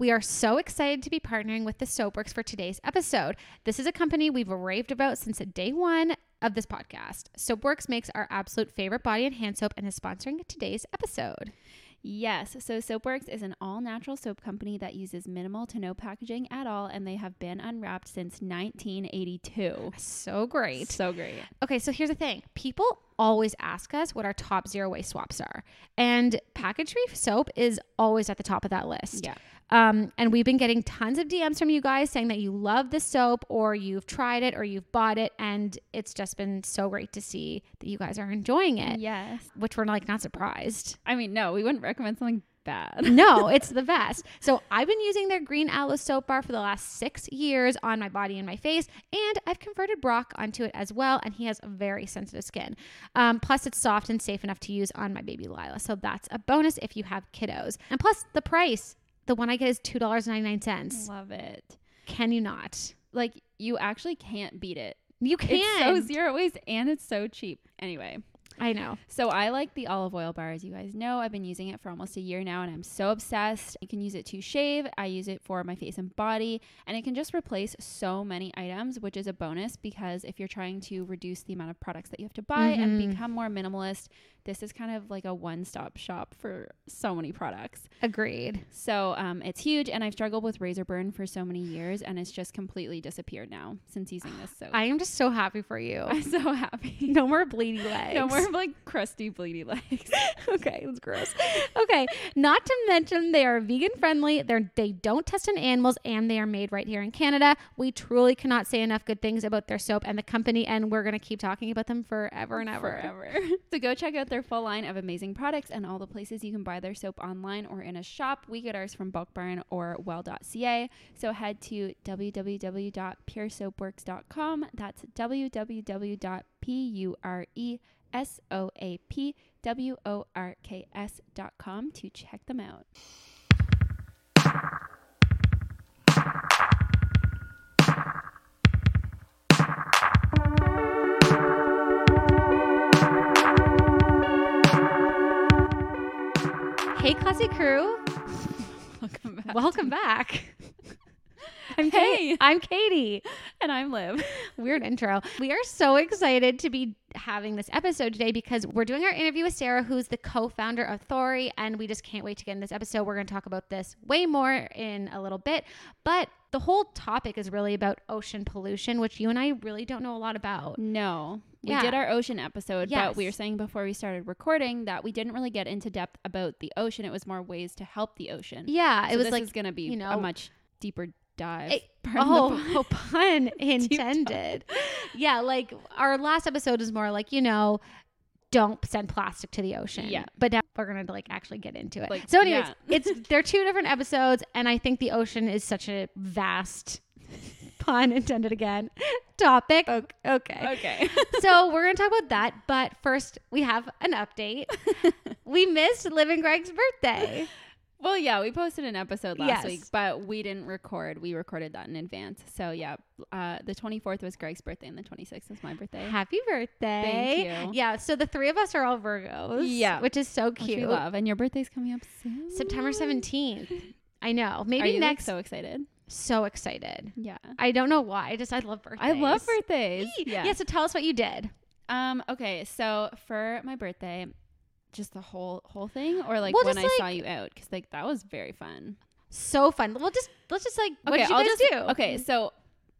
We are so excited to be partnering with the Soapworks for today's episode. This is a company we've raved about since day one of this podcast. Soapworks makes our absolute favorite body and hand soap and is sponsoring today's episode. Yes. So Soapworks is an all natural soap company that uses minimal to no packaging at all, and they have been unwrapped since 1982. So great. So great. Okay, so here's the thing people always ask us what our top zero waste swaps are, and package free soap is always at the top of that list. Yeah. Um, and we've been getting tons of DMs from you guys saying that you love the soap or you've tried it or you've bought it. And it's just been so great to see that you guys are enjoying it, Yes. which we're like not surprised. I mean, no, we wouldn't recommend something bad. No, it's the best. So I've been using their green aloe soap bar for the last six years on my body and my face, and I've converted Brock onto it as well, and he has very sensitive skin. Um, plus, it's soft and safe enough to use on my baby Lila, so that's a bonus if you have kiddos. And plus, the price. The one I get is two dollars ninety nine cents. Love it. Can you not? Like, you actually can't beat it. You can. It's so zero waste and it's so cheap. Anyway, I know. so I like the olive oil bar, as you guys know. I've been using it for almost a year now and I'm so obsessed. You can use it to shave, I use it for my face and body, and it can just replace so many items, which is a bonus because if you're trying to reduce the amount of products that you have to buy and Mhm. become more minimalist, this is kind of like a one stop shop for so many products. Agreed. So um, it's huge, and I've struggled with razor burn for so many years, and it's just completely disappeared now since using this soap. I am just so happy for you. I'm so happy. No more bleedy legs. No more like crusty, bleedy legs. okay, that's gross. Okay, not to mention they are vegan friendly. They're they don't test on animals, and they are made right here in Canada. We truly cannot say enough good things about their soap and the company, and we're gonna keep talking about them forever and ever. Forever. so go check out their full line of amazing products and all the places you can buy their soap online or in a shop. We get ours from Bulk Barn or well.ca. So head to www.puresoapworks.com. That's www.puresoapworks.com to check them out. Hey, classy crew, Welcome back. welcome back. I'm Hey. Kate. I'm Katie. and I'm Liv. Weird intro. We are so excited to be having this episode today because we're doing our interview with Sarah, who's the co-founder of Thori, and we just can't wait to get in this episode. We're going to talk about this way more in a little bit, but the whole topic is really about ocean pollution, which you and I really don't know a lot about. No. We Yeah. did our ocean episode, but we were saying before we started recording that we didn't really get into depth about the ocean. It was more ways to help the ocean. Yeah, So it was this like is going to be you know a much deeper dive. It- oh, pun. oh, pun intended. yeah, like our last episode is more like you know, don't send plastic to the ocean. Yeah. but now we're gonna like actually get into it. Like, so, anyways, yeah. it's they're two different episodes, and I think the ocean is such a vast pun intended again topic. Okay, okay. Okay. so we're gonna talk about that, but first we have an update. we missed Liv and Greg's birthday. well, yeah, we posted an episode last Yes. week, but we didn't record. We recorded that in advance. So, yeah, uh, the 24th was Greg's birthday and the 26th was my birthday. Happy birthday! Thank you. Yeah, so the three of us are all Virgos. Yeah. which is so cute. we love. And your birthday's coming up soon. September seventeenth. I know. Maybe you like, next. so excited? So excited. Yeah. I don't know why. I just I love birthdays. I love birthdays. Yeah. Yeah. So tell us what you did. Um. Okay. So for my birthday, just the whole whole thing, or like Well, when I saw you out, because like that was very fun. So fun. We'll just let's just like what okay, did you I'll guys just do? okay. So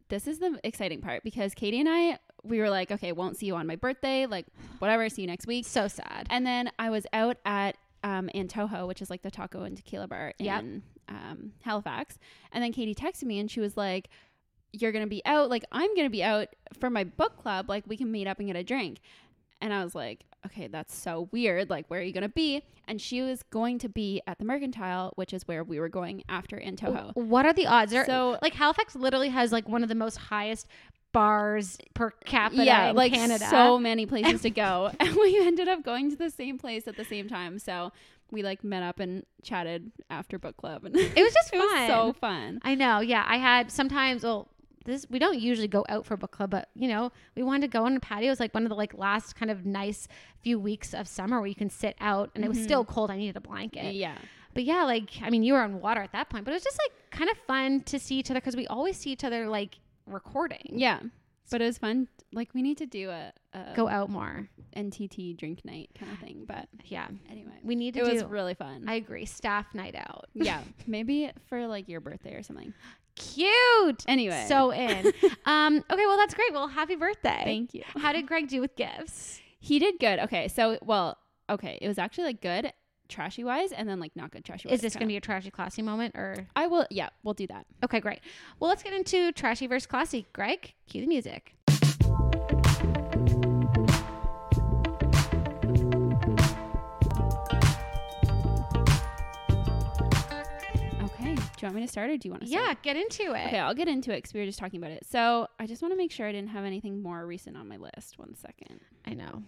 this is the exciting part because Katie and I we were like, okay, won't see you on my birthday, like whatever. See you next week. So sad. And then I was out at um, Antojo, which is like the taco and tequila bar Yep. in um, Halifax. And then Katie texted me and she was like, You're going to be out. Like, I'm going to be out for my book club. Like, we can meet up and get a drink. And I was like, Okay, that's so weird. Like, where are you going to be? And she was going to be at the Mercantile, which is where we were going after Antojo. What are the odds? Are, So- like Halifax literally has like one of the most highest bars per capita yeah, like Canada. so many places to go, and we ended up going to the same place at the same time. So we like met up and chatted after book club, and it was just it fun. was so fun. I know. Yeah, I had sometimes. Well, this we don't usually go out for book club, but you know, we wanted to go on a patio. It was like one of the like last kind of nice few weeks of summer where you can sit out, and it was still mm-hmm. cold. I needed a blanket. Yeah, but yeah, like I mean, you were on water at that point, but it was just like kind of fun to see each other because we always see each other like recording. Yeah. But it was fun. Like we need to do a, a Go out more. NTT drink night kind of thing. But Yeah, anyway, we need to it do. was really fun. I agree. Staff night out. yeah, maybe for like your birthday or something. Cute. Anyway, So in. um. Okay. Well, that's great. Well, happy birthday. thank you. How did Greg do with gifts? He did good. Okay, so well, okay, it was actually like good trashy wise, and then like not good trashy. Wise. Is this going to be a trashy classy moment or? I will. Yeah, we'll do that. Okay, great. Well, let's get into trashy versus classy. Greg, cue the music. Do you want me to start, or do you want to? Yeah, get into it. Okay, I'll get into it because we were just talking about it. So I just want to make sure I didn't have anything more recent on my list. One second. I know.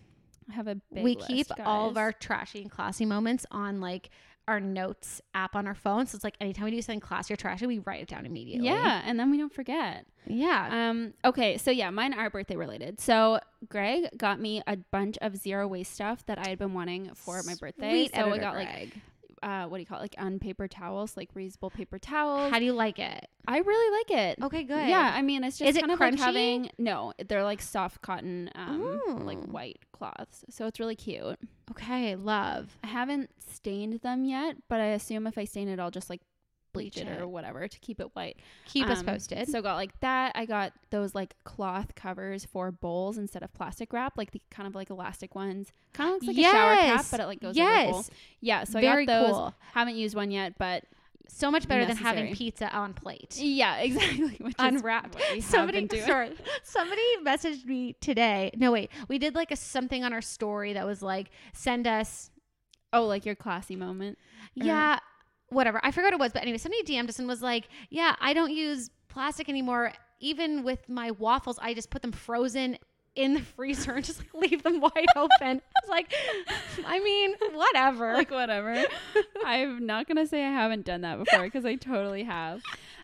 I have a big. we list, keep all of our trashy and classy moments on like our notes app on our phone. So it's like anytime we do something classy or trashy, we write it down immediately. Yeah, and then we don't forget. Yeah. Um, okay, so yeah, mine are birthday related. So Greg got me a bunch of zero waste stuff that I had been wanting for my birthday. Sweet so I got like Greg. Uh what do you call it? Like unpaper towels, like reusable paper towels. How do you like it? I really like it. Okay, good. Yeah, I mean it's just Is it kind of like crunchy? having no, they're like soft cotton um like white cloths. So it's really cute. Okay, love. I haven't stained them yet, but I assume if I stain it I'll just like bleach, Bleach it, or whatever to keep it white. Keep us Um, posted. So got like that. I got those like cloth covers for bowls instead of plastic wrap, like the kind of like elastic ones. Kind of looks like a shower cap, but it like goes over a bowl. yes. Yeah, so Very I got those. cool. Haven't used one yet, but So much better than having pizza on plate. yeah, exactly. Which Unwrapped. Is what we have Somebody, sorry, somebody messaged me today. No, wait, we did like a something on our story that was like, send us Oh, like your classy moment. Yeah, whatever. I forgot what it was, but anyway, somebody DM'd us and was like, "Yeah, I don't use plastic anymore. Even with my waffles, I just put them frozen in the freezer and just like leave them wide open." I was like, "I mean, whatever." like whatever. I'm not gonna say I haven't done that before because I totally have.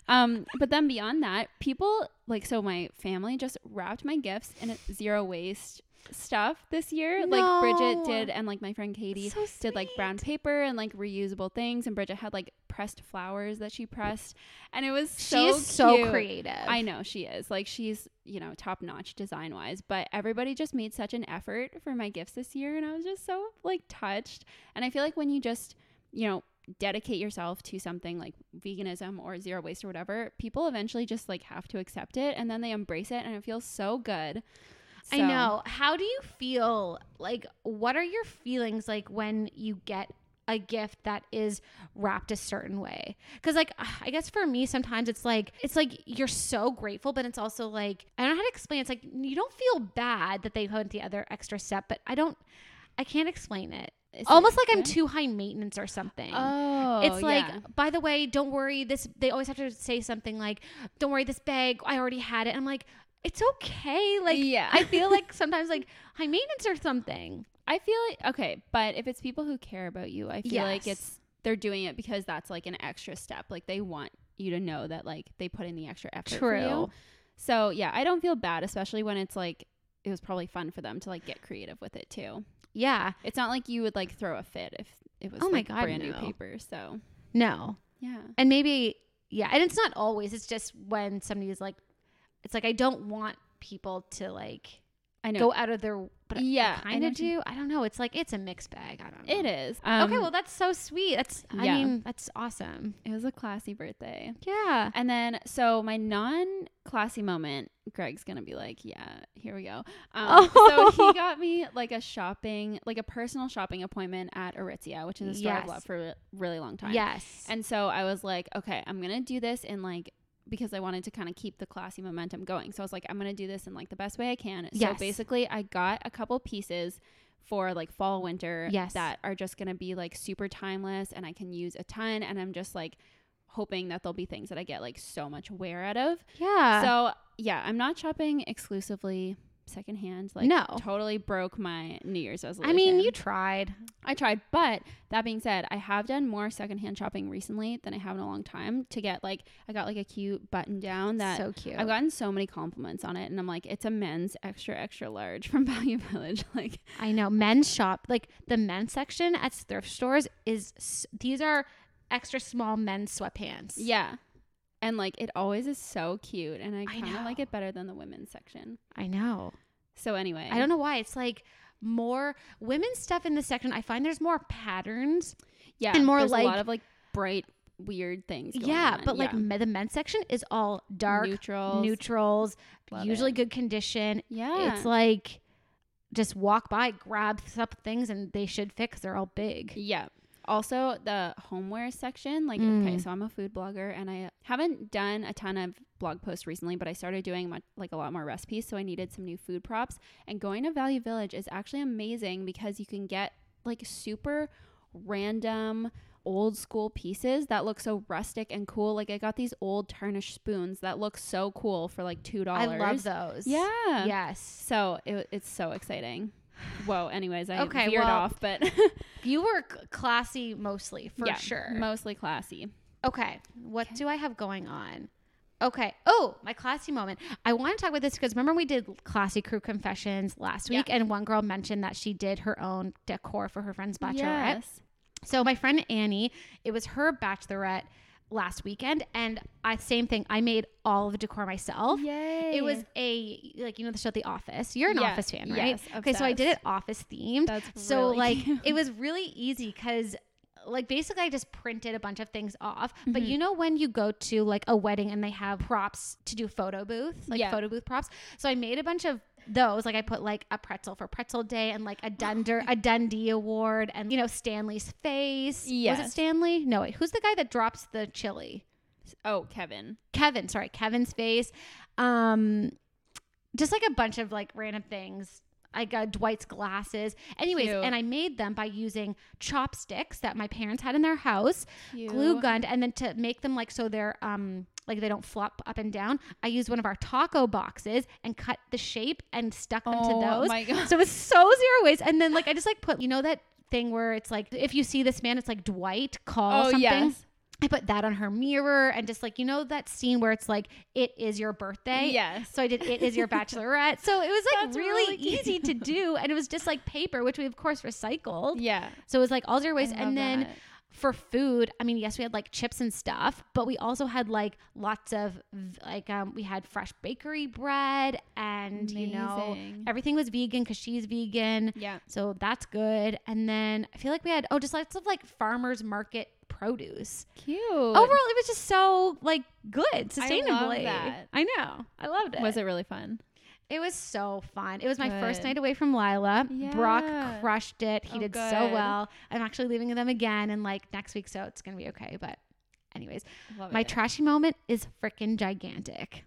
Um, but then beyond that, people like so my family just wrapped my gifts in a zero waste stuff this year. Like Bridget did, and like my friend Katie So did like brown paper and like reusable things, and Bridget had like pressed flowers that she pressed, and it was she so is so creative. I know she is. Like she's, you know, top notch design wise, but everybody just made such an effort for my gifts this year and I was just so like touched. And I feel like when you just, you know, dedicate yourself to something like veganism or zero waste or whatever, people eventually just like have to accept it and then they embrace it and it feels so good. I know. How do you feel? Like, what are your feelings like when you get a gift that is wrapped a certain way? Because, like, I guess for me, sometimes it's like it's like you're so grateful, but it's also like I don't know how to explain. It's like you don't feel bad that they went the other extra step, but I don't. I can't explain it. Is Almost like I'm too high maintenance or something. Oh, It's like, yeah. by the way, don't worry. This they always have to say something like, "Don't worry, this bag I already had it." And I'm like, it's okay. Like, Yeah. I feel like sometimes like high maintenance or something. I feel like okay, but if it's people who care about you, I feel like it's they're doing it because that's like an extra step. Like they want you to know that like they put in the extra effort for you. True. So yeah, I don't feel bad, especially when it's like it was probably fun for them to like get creative with it too. Yeah. It's not like you would like throw a fit if it was Oh my God, brand new paper. So No. yeah, And maybe yeah, and it's not always. It's just when somebody is like, it's like I don't want people to like I know go out of their. But Yeah, I kind of do. I don't know. It's like it's a mixed bag. I don't know. it is. Um, okay, well that's so sweet. That's I yeah. mean that's awesome. it was a classy birthday. Yeah. And then, so my non classy moment, Greg's gonna be like, "Yeah, here we go." Um, Oh. So he got me like a shopping, like a personal shopping appointment at Aritzia, which is a store I've loved for a really long time. Yes. And so I was like, "Okay, I'm gonna do this in like." Because I wanted to kind of keep the classy momentum going. So I was like, I'm going to do this in like the best way I can. So basically, I got a couple pieces for like fall, winter Yes. that are just going to be like super timeless and I can use a ton. And I'm just like hoping that there'll be things that I get like so much wear out of. yeah. So yeah, I'm not shopping exclusively secondhand. Like No. totally broke my New Year's resolution. I mean, you tried. I tried, but that being said, I have done more secondhand shopping recently than I have in a long time to get like I got like a cute button down that so cute. I've gotten so many compliments on it and I'm like it's a men's extra extra large from Value Village like I know men's shop like the men's section at thrift stores is s- these are extra small men's sweatpants. Yeah. And like it always is so cute and I kind of like it better than the women's section. I know. So anyway, I don't know why. It's like more women's stuff in this section. I find there's more patterns. Yeah. and more there's like- a lot of like bright weird things going yeah, on. but like me- the men's section is all dark, neutrals. neutrals, Love usually it. good condition. Yeah. It's like just walk by, grab up things, and they should fit 'cause they're all big. Yeah. Also, the homeware section, like, okay, Mm. so I'm a food blogger and I haven't done a ton of blog posts recently, but I started doing much, like a lot more recipes. So I needed some new food props. And going to Value Village is actually amazing because you can get like super random old school pieces that look so rustic and cool. Like, I got these old tarnished spoons that look so cool for like $2. I love those. Yeah. Yes. So it, it's so exciting. Whoa. Anyways, I Okay, veered well, off, but You were classy mostly, for yeah, sure. mostly classy. Okay. What Okay. do I have going on? Okay. Oh, my classy moment. I want to talk about this because remember we did classy crew confessions last Yeah. week, and one girl mentioned that she did her own decor for her friend's bachelorette. Yes. So my friend Annie, it was her bachelorette last weekend, and I same thing. I made all of the decor myself. Yay. It was a like you know the show The Office. You're an Yeah, Office fan, right? yes, okay, so I did it. Office themed. That's so really like cute. it was really easy because like basically I just printed a bunch of things off. But Mhm. you know when you go to like a wedding and they have props to do photo booth, like Yeah. photo booth props. So I made a bunch of those. Like I put like a pretzel for pretzel day and like a Dunder a Dundie award and you know Stanley's face. Was it Stanley? No, wait. Who's the guy that drops the chili? Oh, Kevin. Kevin, sorry, Kevin's face. Um just like a bunch of like random things. I got Dwight's glasses. Anyways, Cute. and I made them by using chopsticks that my parents had in their house, Cute. glue gunned, and then to make them like so they're um like they don't flop up and down. I used one of our taco boxes and cut the shape and stuck them Oh to those. my god. So it was so zero waste. And then like I just like put you know that thing where it's like if you see this man, it's like Dwight call Oh something. yes. I put that on her mirror and just like you know that scene where it's like it is your birthday. Yes. So I did it is your bachelorette. So it was like That's really, really easy to do and it was just like paper which we of course recycled. Yeah. So it was like all zero waste and then that. For food, I mean yes, we had like chips and stuff, but we also had like lots of like um we had fresh bakery bread and you know everything was vegan cuz she's vegan. Yeah. So that's good. And then I feel like we had oh just lots of like farmers market produce. Cute. Overall, it was just so like good sustainably. that. I know. I loved it. was it really fun? It was so fun. It was my first night away from Lila. Yeah. Brock crushed it. He Oh, did so well. I'm actually leaving them again and like next week, so it's gonna be okay. But anyways, Love my it. trashy moment is freaking gigantic.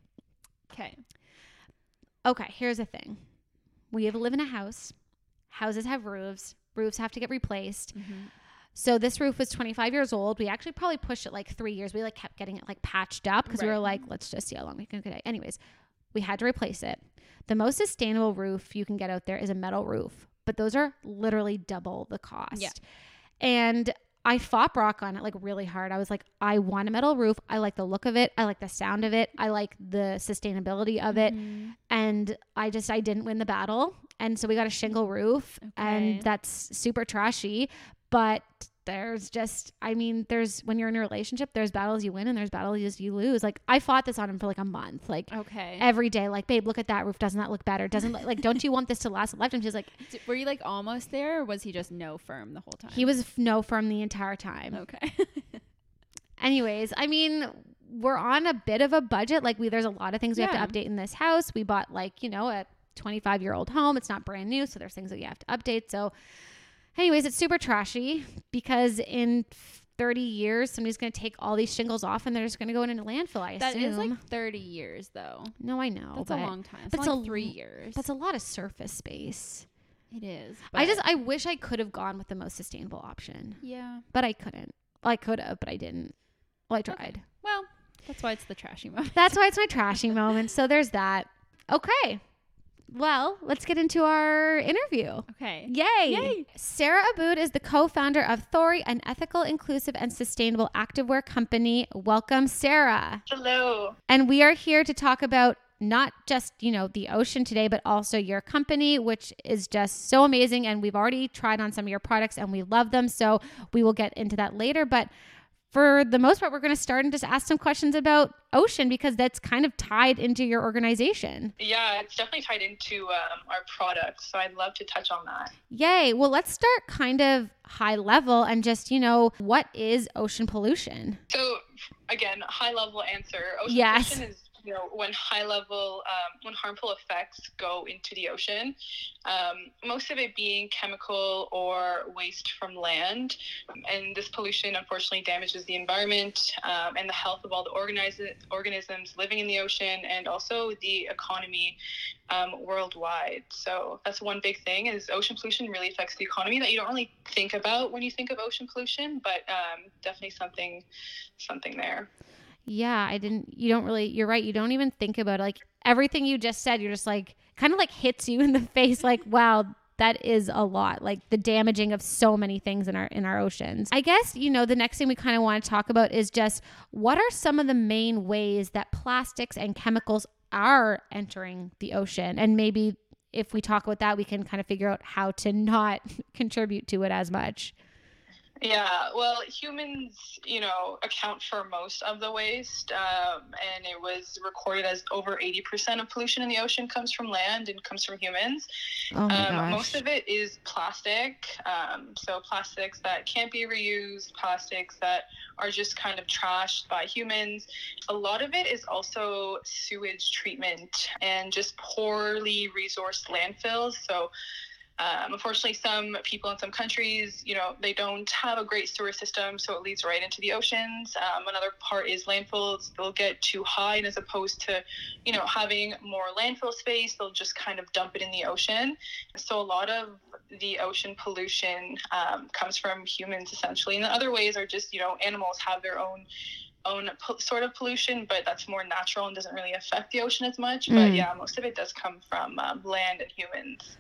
Okay. Okay, here's the thing. We have live in a house. Houses have roofs. Roofs have to get replaced. Mm-hmm. So this roof was 25 years old. We actually probably pushed it like three years. We like kept getting it like patched up because we were like, let's just see how long we can get it. Anyways, we had to replace it. The most sustainable roof you can get out there is a metal roof, but those are literally double the cost. Yeah. And I fought Brock on it like really hard. I was like, I want a metal roof. I like the look of it. I like the sound of it. I like the sustainability of it Mhm. and I just I didn't win the battle, and so we got a shingle roof, Okay. and that's super trashy. But there's just I mean, there's when you're in a relationship, there's battles you win and there's battles you lose. Like I fought this on him for like a month, like Okay. every day. Like, babe, look at that roof. Doesn't that look better? Doesn't like don't you want this to last a lifetime? She's like, D- Were you like almost there, or was he just no firm the whole time? he was f- no firm the entire time. Okay. Anyways, I mean, we're on a bit of a budget. Like we there's a lot of things we Yeah. have to update in this house. We bought like, you know, a 25 year old home. It's not brand new, so there's things that you have to update. So anyways, it's super trashy because in 30 years somebody's going to take all these shingles off and they're just going to go into landfill, I That assume. is like 30 years, though. no, I know, That's but a long time. It's but like a three years. that's a lot of surface space. it is. I just I wish I could have gone with the most sustainable option, yeah. but I couldn't. Well, I could have, but I didn't. Well, I tried. Well, that's why it's the trashy moment. That's why it's my trashy moment. So there's that. Okay. Well, let's get into our interview. Okay. Yay. Yay. Sarah Aboud is the co-founder of Thori, an ethical, inclusive, and sustainable activewear company. Welcome, Sarah. Hello. And we are here to talk about not just, you know, the ocean today, but also your company, which is just so amazing. And we've already tried on some of your products and we love them. So we will get into that later. But for the most part, we're going to start and just ask some questions about ocean because that's kind of tied into your organization. Yeah, it's definitely tied into um, our products. So I'd love to touch on that. Yay. Well, let's start kind of high level and just, you know, what is ocean pollution? So, again, high level answer. Ocean yes. pollution is you know when high level um, when harmful effects go into the ocean um, most of it being chemical or waste from land. And this pollution unfortunately damages the environment um, and the health of all the organis- organisms living in the ocean and also the economy um, worldwide. So that's one big thing is ocean pollution really affects the economy that you don't really think about when you think of ocean pollution but um, definitely something something there yeah, I didn't you don't really you're right, you don't even think about it. like everything you just said, you're just like kind of like hits you in the face like wow, that is a lot like the damaging of so many things in our in our oceans i guess you know the next thing we kind of want to talk about is just what are some of the main ways that plastics and chemicals are entering the ocean and maybe if we talk about that we can kind of figure out how to not contribute to it as much yeah, well, humans, you know, account for most of the waste, um, and it was recorded as over 80% of pollution in the ocean comes from land and comes from humans. Oh um. Most of it is plastic, um, so plastics that can't be reused, plastics that are just kind of trashed by humans. A lot of it is also sewage treatment and just poorly resourced landfills. So um, unfortunately, some people in some countries, you know, they don't have a great sewer system, so it leads right into the oceans. Um, another part is landfills; they'll get too high, and as opposed to, you know, having more landfill space, they'll just kind of dump it in the ocean. So a lot of the ocean pollution um, comes from humans, essentially, and the other ways are just, you know, animals have their own own po- sort of pollution, but that's more natural and doesn't really affect the ocean as much. Mm. But yeah, most of it does come from um, land and humans.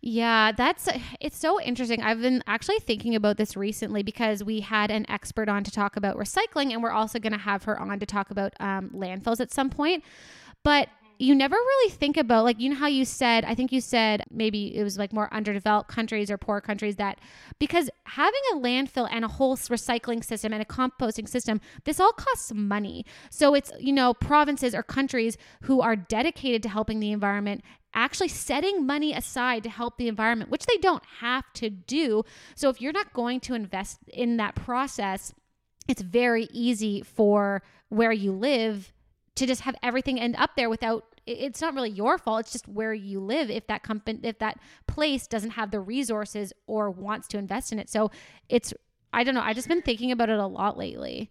Yeah, that's it's so interesting. I've been actually thinking about this recently because we had an expert on to talk about recycling, and we're also going to have her on to talk about um, landfills at some point. But you never really think about like you know how you said i think you said maybe it was like more underdeveloped countries or poor countries that because having a landfill and a whole recycling system and a composting system this all costs money so it's you know provinces or countries who are dedicated to helping the environment actually setting money aside to help the environment which they don't have to do. So if you're not going to invest in that process it's very easy for where you live to just have everything end up there without it's not really your fault it's just where you live if that company if that place doesn't have the resources or wants to invest in it. So it's i don't know i just been thinking about it a lot lately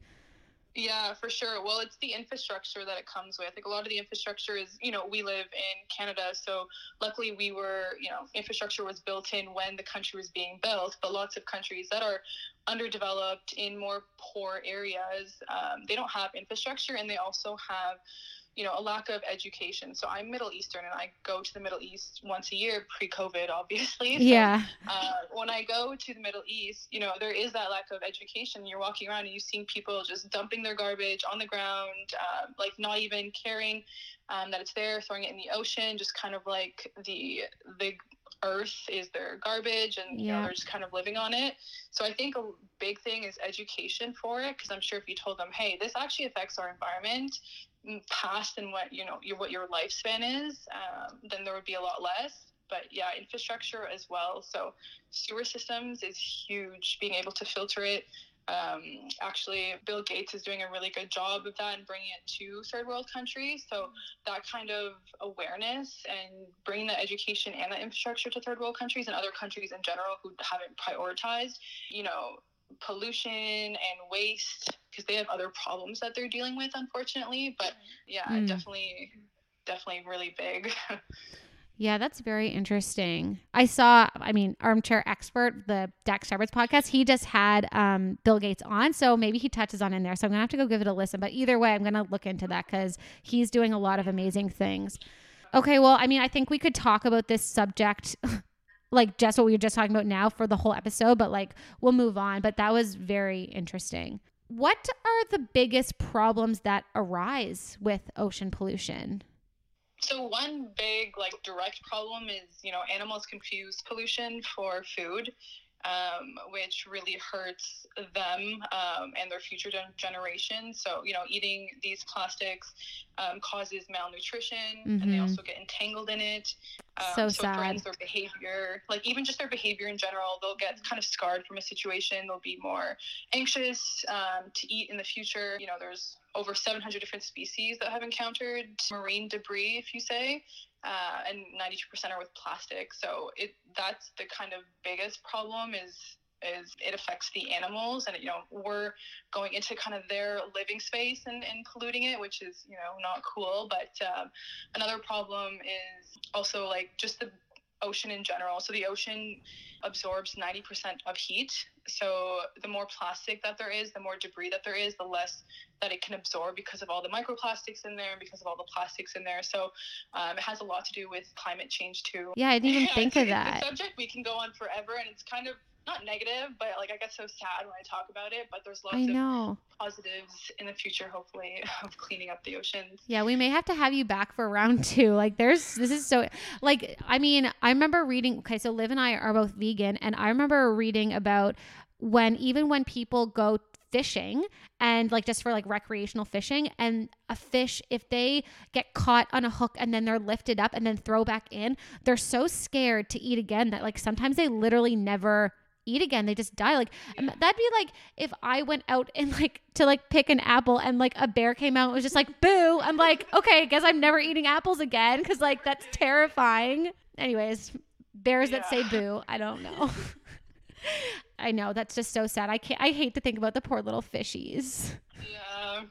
yeah, for sure. Well, it's the infrastructure that it comes with. Like a lot of the infrastructure is, you know, we live in Canada, so luckily we were, you know, infrastructure was built in when the country was being built. But lots of countries that are underdeveloped in more poor areas, um, they don't have infrastructure, and they also have you know, a lack of education. So I'm Middle Eastern and I go to the Middle East once a year pre COVID, obviously. So, yeah. Uh, when I go to the Middle East, you know, there is that lack of education. You're walking around and you're seeing people just dumping their garbage on the ground, uh, like not even caring um, that it's there, throwing it in the ocean, just kind of like the, the, earth is their garbage and you know they're just kind of living on it so i think a big thing is education for it because i'm sure if you told them hey this actually affects our environment past than what you know your what your lifespan is, um, then there would be a lot less. But yeah, infrastructure as well. So sewer systems is huge. Being able to filter it. Um, actually, Bill Gates is doing a really good job of that and bringing it to third world countries. So that kind of awareness and bringing the education and the infrastructure to third world countries and other countries in general who haven't prioritized, you know, pollution and waste because they have other problems that they're dealing with unfortunately but yeah mm. definitely definitely really big yeah that's very interesting i saw i mean armchair expert the dax Shepard's podcast he just had um, bill gates on so maybe he touches on in there so i'm gonna have to go give it a listen but either way i'm gonna look into that because he's doing a lot of amazing things okay well i mean i think we could talk about this subject like just what we were just talking about now for the whole episode, but like we'll move on. But that was very interesting. What are the biggest problems that arise with ocean pollution? So one big like direct problem is you know animals confuse pollution for food. Um, which really hurts them um, and their future gen- generations. So, you know, eating these plastics um, causes malnutrition and they Mhm. also get entangled in it. Um, So so it threatens their behavior, like even just their behavior in general. They'll get kind of scarred from a situation. They'll be more anxious um, to eat in the future. You know, there's over 700 different species that have encountered marine debris, if you say, uh, and 92% are with plastic. So it that's the kind of biggest problem is is it affects the animals and you know we're going into kind of their living space and, and polluting it which is you know not cool but um, another problem is also like just the ocean in general. So the ocean absorbs 90% of heat. So the more plastic that there is the more debris that there is the less that it can absorb because of all the microplastics in there and because of all the plastics in there. So um, it has a lot to do with climate change too. Yeah, I didn't even think of that. subject we can go on forever and it's kind of not negative but like i get so sad when i talk about it but there's lots I of positives in the future hopefully of cleaning up the oceans Yeah, we may have to have you back for round two. Like, there's this is so like I mean, I remember reading. Okay, so Liv and I are both vegan, and I remember reading about when even when people go fishing and like just for like recreational fishing and a fish if they get caught on a hook and then they're lifted up and then throw back in they're so scared to eat again that like sometimes they literally never eat again they just die. Like um, that'd be like if i went out and like to like pick an apple and like a bear came out and was just like boo. I'm like okay i guess i'm never eating apples again because like that's terrifying. Anyways bears that say boo i don't know. I know that's just so sad. I can't i hate to think about the poor little fishies. Yeah.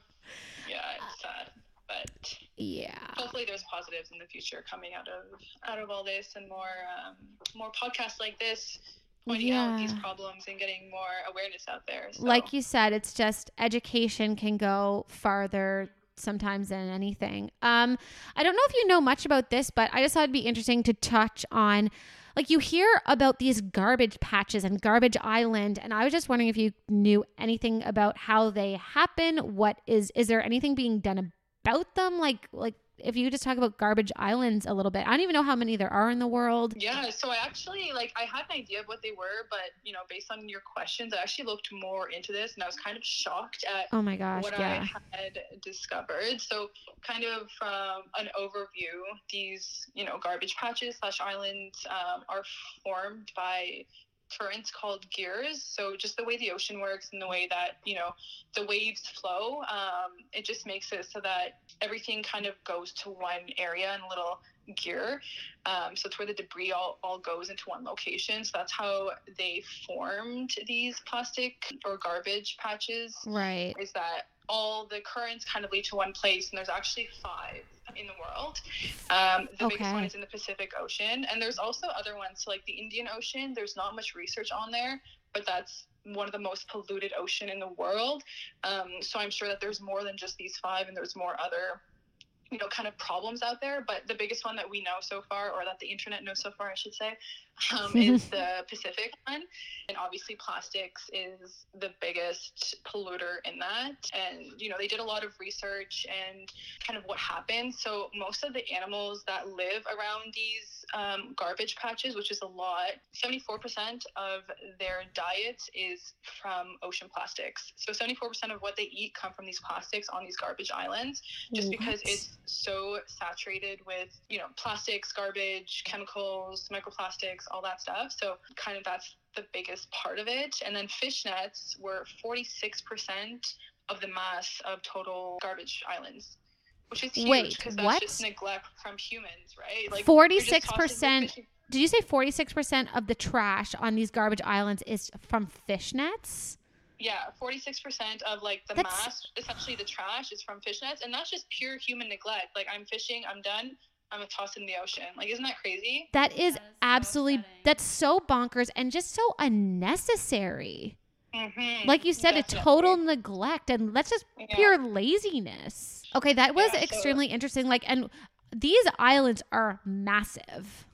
Yeah it's sad but yeah. hopefully there's positives in the future coming out of out of all this and more um, more podcasts like this pointing out these Yeah. problems and getting more awareness out there so. like you said it's just education can go farther sometimes than anything um i don't know if you know much about this but i just thought it'd be interesting to touch on like you hear about these garbage patches and garbage island and i was just wondering if you knew anything about how they happen what is is there anything being done about them like like if you just talk about garbage islands a little bit i don't even know how many there are in the world Yeah, so I actually like I had an idea of what they were, but you know, based on your questions, I actually looked more into this and I was kind of shocked at oh my gosh what yeah I had discovered. So, kind of from an overview, these you know garbage patches slash islands um, are formed by currents called gyres. So, just the way the ocean works and the way that you know the waves flow, um, it just makes it so that everything kind of goes to one area in a little gyre. Um, so it's where the debris all, all goes into one location. So that's how they formed these plastic or garbage patches right is that all the currents kind of lead to one place, and there's actually five in the world. Um, the biggest one is in the Pacific Ocean, and there's also other ones. So, like the Indian Ocean, there's not much research on there, but that's one of the most polluted ocean in the world. Um, so I'm sure that there's more than just these five, and there's more other you know kind of problems out there but the biggest one that we know so far or that the internet knows so far i should say um, is the pacific one. And obviously plastics is the biggest polluter in that. And you know they did a lot of research and kind of what happens so most of the animals that live around these um, garbage patches which is a lot 74% of their diet is from ocean plastics. So 74% of what they eat come from these plastics on these garbage islands just because it's so saturated with you know plastics garbage chemicals microplastics all that stuff so kind of that's the biggest part of it and then fish nets were 46% of the mass of total garbage islands which is huge because that's what? just neglect from humans right like they're just tossing the 46% Did you say 46% of the trash on these garbage islands is from fish nets? Yeah, forty six percent of like the That's- mass, essentially the trash, is from fish nets, and that's just pure human neglect. Like I'm fishing, I'm done, I'm gonna toss in the ocean. Like, isn't that crazy? That is That is so absolutely upsetting. that's so bonkers and just so unnecessary. Mm-hmm. Like you said, a total neglect and that's just pure laziness. Okay, that was Yeah, so- extremely interesting. Like and these islands are massive.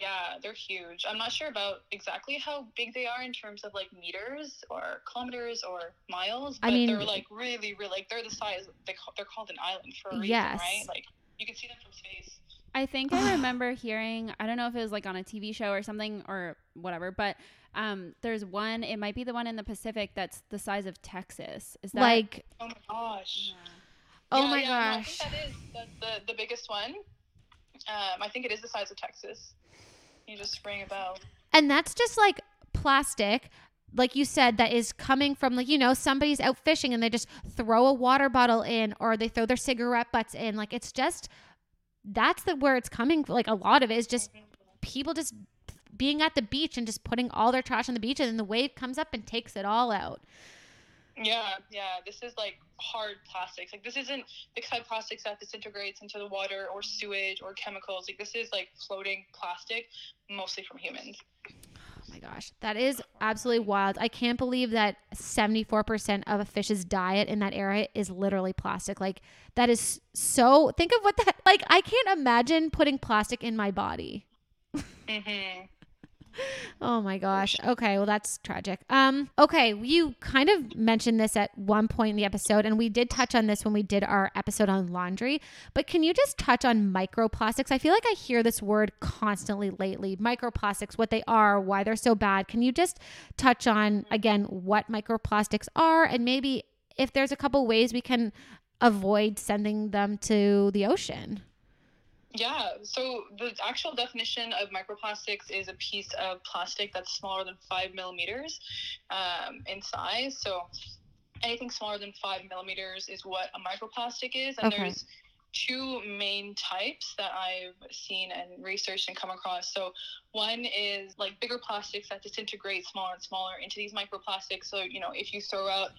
Yeah, they're huge. I'm not sure about exactly how big they are in terms of like meters or kilometers or miles, I but mean- they're like really, really like they're the size. they, they're called an island for a reason, Yes. right? Like you can see them from space. I think I remember hearing, I don't know if it was like on a TV show or something or whatever, but um, there's one, it might be the one in the Pacific that's the size of Texas. Is that like, Oh my gosh. oh Yeah, my yeah, no, I gosh. think that is the, the, the biggest one. Um, I think it is the size of Texas. You just ring a bell. And that's just like plastic, like you said, that is coming from like, you know, somebody's out fishing and they just throw a water bottle in or they throw their cigarette butts in. Like it's just that's the where it's coming like a lot of it is just people just being at the beach and just putting all their trash on the beach and then the wave comes up and takes it all out. Yeah, yeah. This is like hard plastics. Like this isn't the type of plastics that disintegrates into the water or sewage or chemicals. Like this is like floating plastic, mostly from humans. Oh my gosh, that is absolutely wild. I can't believe that 74% of a fish's diet in that area is literally plastic. Like, that is so. Think of what that, like, I can't imagine putting plastic in my body. hmm Oh my gosh. Okay, well that's tragic. Um okay, you kind of mentioned this at one point in the episode and we did touch on this when we did our episode on laundry, but can you just touch on microplastics? I feel like I hear this word constantly lately. Microplastics, what they are, why they're so bad. Can you just touch on again what microplastics are and maybe if there's a couple ways we can avoid sending them to the ocean? Yeah. So the actual definition of microplastics is a piece of plastic that's smaller than five millimeters um, in size. So anything smaller than five millimeters is what a microplastic is, and Okay. there's two main types that I've seen and researched and come across. So one is like bigger plastics that disintegrate smaller and smaller into these microplastics. So you know if you throw out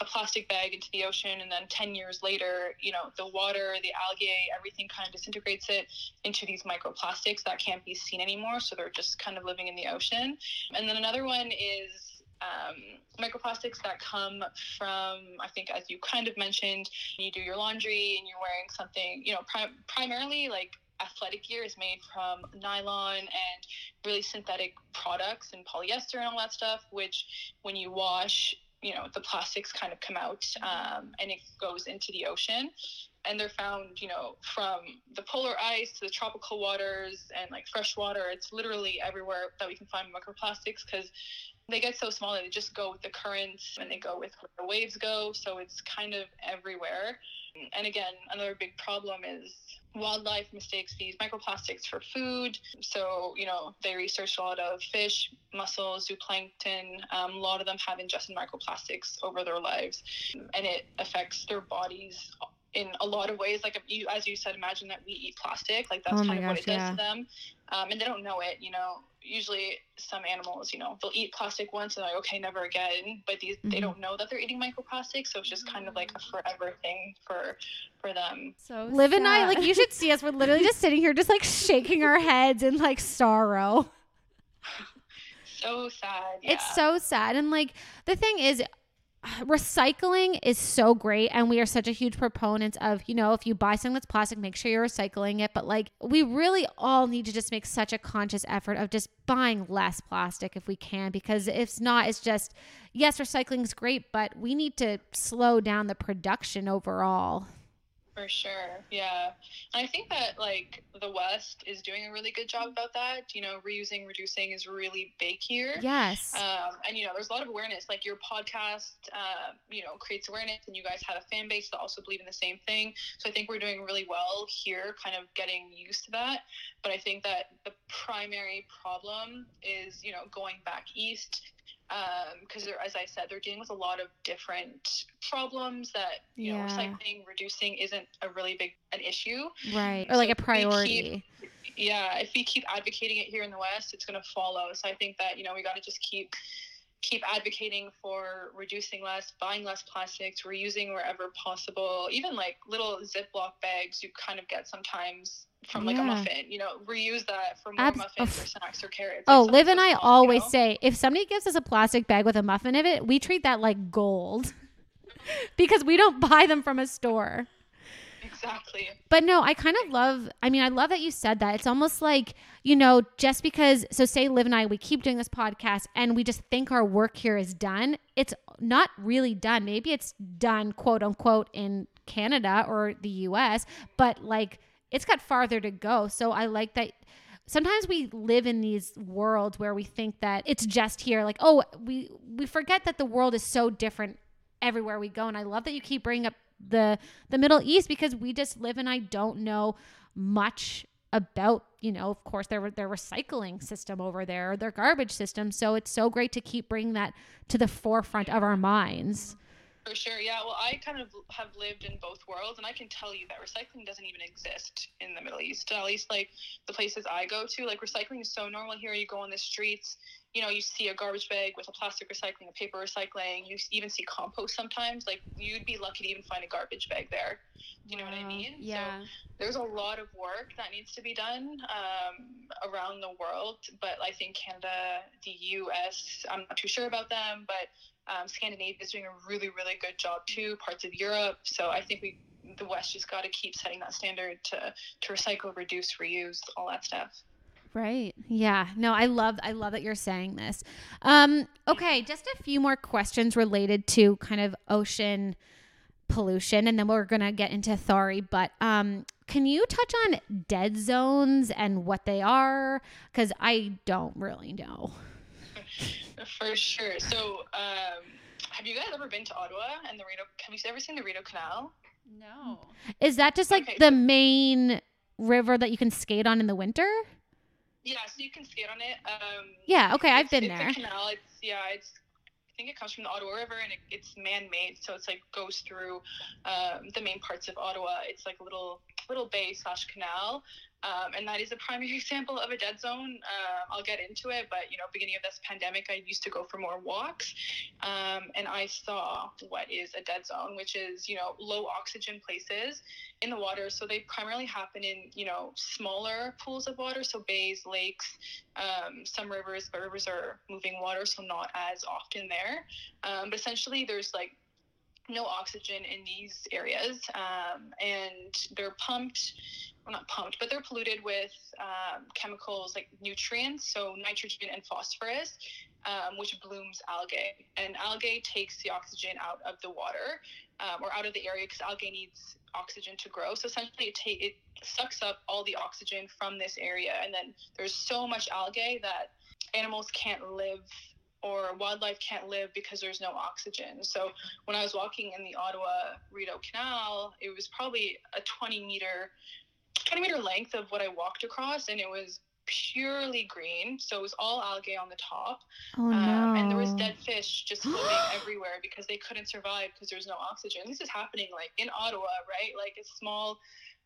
a plastic bag into the ocean and then 10 years later you know the water the algae everything kind of disintegrates it into these microplastics that can't be seen anymore so they're just kind of living in the ocean. And then another one is um, microplastics that come from i think as you kind of mentioned you do your laundry and you're wearing something you know prim- primarily like athletic gear is made from nylon and really synthetic products and polyester and all that stuff which when you wash you know the plastics kind of come out um, and it goes into the ocean. And they're found you know from the polar ice to the tropical waters and like fresh water. It's literally everywhere that we can find microplastics because they get so small that they just go with the currents and they go with where the waves go. So it's kind of everywhere. And again another big problem is wildlife mistakes these microplastics for food. So you know they researched a lot of fish mussels zooplankton um, a lot of them have ingested microplastics over their lives and it affects their bodies in a lot of ways. Like you as you said imagine that we eat plastic like that's Oh kind of what it does yeah. to them. Um, and they don't know it you know usually some animals you know they'll eat plastic once and they're like okay never again but these Mhm. they don't know that they're eating microplastics so it's just kind of like a forever thing for for them So Liv and I, like, you should see us. We're literally just sitting here, just like shaking our heads in like sorrow. so sad yeah. It's so sad. And like, the thing is, recycling is so great. And we are such a huge proponent of, you know, if you buy something that's plastic, make sure you're recycling it. But like, we really all need to just make such a conscious effort of just buying less plastic if we can. Because if not, it's just, yes, recycling is great, but we need to slow down the production overall. For sure, yeah. And I think that like the West is doing a really good job about that. You know, reusing, reducing is really big here. Yes. Um, and you know, there's a lot of awareness. Like your podcast, uh, you know, creates awareness, and you guys have a fan base that also believe in the same thing. So I think we're doing really well here, kind of getting used to that. But I think that the primary problem is, you know, going back east. Um, because as I said, they're dealing with a lot of different problems that you know, recycling, reducing isn't a really big an issue. right. Or like so a we keep- priority. yeah if we keep advocating it here in the west it's going to follow so i think that you know we got to just keep keep advocating for reducing less buying less plastics reusing wherever possible even like little ziploc bags you kind of get sometimes from like a muffin you know reuse that for more Abs- muffins oh, or snacks or carrots Oh, Like, Liv and I small, you always know? say if somebody gives us a plastic bag with a muffin in it, we treat that like gold because we don't buy them from a store. Exactly But no, I kind of love, I mean, I love that you said that. It's almost like, you know, just because, so say Liv and I, we keep doing this podcast and we just think our work here is done. It's not really done. Maybe it's done, quote unquote, in Canada or the US, but like, it's got farther to go. So I like that sometimes we live in these worlds where we think that it's just here like oh we we forget that the world is so different everywhere we go and i love that you keep bringing up the the middle east because we just live and i don't know much about you know of course their their recycling system over there their garbage system. So it's so great to keep bringing that to the forefront of our minds For sure, yeah. Well, I kind of have lived in both worlds, and I can tell you that recycling doesn't even exist in the Middle East. At least, like the places I go to, like recycling is so normal here. You go on the streets, you know, you see a garbage bag with a plastic recycling, a paper recycling. You even see compost sometimes. Like you'd be lucky to even find a garbage bag there. You know what I mean? So Yeah. there's a lot of work that needs to be done um, around the world. But I think Canada, the US, I'm not too sure about them, but um, Scandinavia is doing a really, really good job too. Parts of Europe. So I think we, the West, just got to keep setting that standard to to recycle, reduce, reuse, all that stuff. Right. Yeah, no, I love I love that you're saying this. Um, okay, just a few more questions related to kind of ocean pollution, and then we're gonna get into Thawrih. But um, can you touch on dead zones and what they are? Because I don't really know. For sure. So, um, have you guys ever been to Ottawa and the Rideau? Have you ever seen the Rideau Canal? No. Is that just like Okay, the so- main river that you can skate on in the winter? Yeah, so you can skate on it. Um, Yeah, okay, I've been it's there. A canal. It's yeah, it's. I think it comes from the Ottawa River, and it, it's man-made, so it's like goes through um, the main parts of Ottawa. It's like a little little bay slash canal, um, and that is a primary example of a dead zone. Um I'll get into it, but you know, beginning of this pandemic, I used to go for more walks, um, and I saw what is a dead zone, which is you know low oxygen places in the water. So they primarily happen in you know smaller pools of water, so bays, lakes, um, some rivers, but rivers are moving water, so not as often there. Um, but essentially, there's like no oxygen in these areas, um, and they're pumped. Well, not pumped, but they're polluted with um, chemicals like nutrients, so nitrogen and phosphorus, um, which blooms algae. And algae takes the oxygen out of the water um, or out of the area because algae needs oxygen to grow. So essentially, it, ta- it sucks up all the oxygen from this area, and then there's so much algae that animals can't live or wildlife can't live because there's no oxygen. So when I was walking in the Ottawa Rideau Canal, it was probably a 20 meter 20 meter length of what I walked across, and it was purely green. So it was all algae on the top. Oh Um, and there was dead fish just floating everywhere because they couldn't survive because there's no oxygen. This is happening like in Ottawa, right? Like a small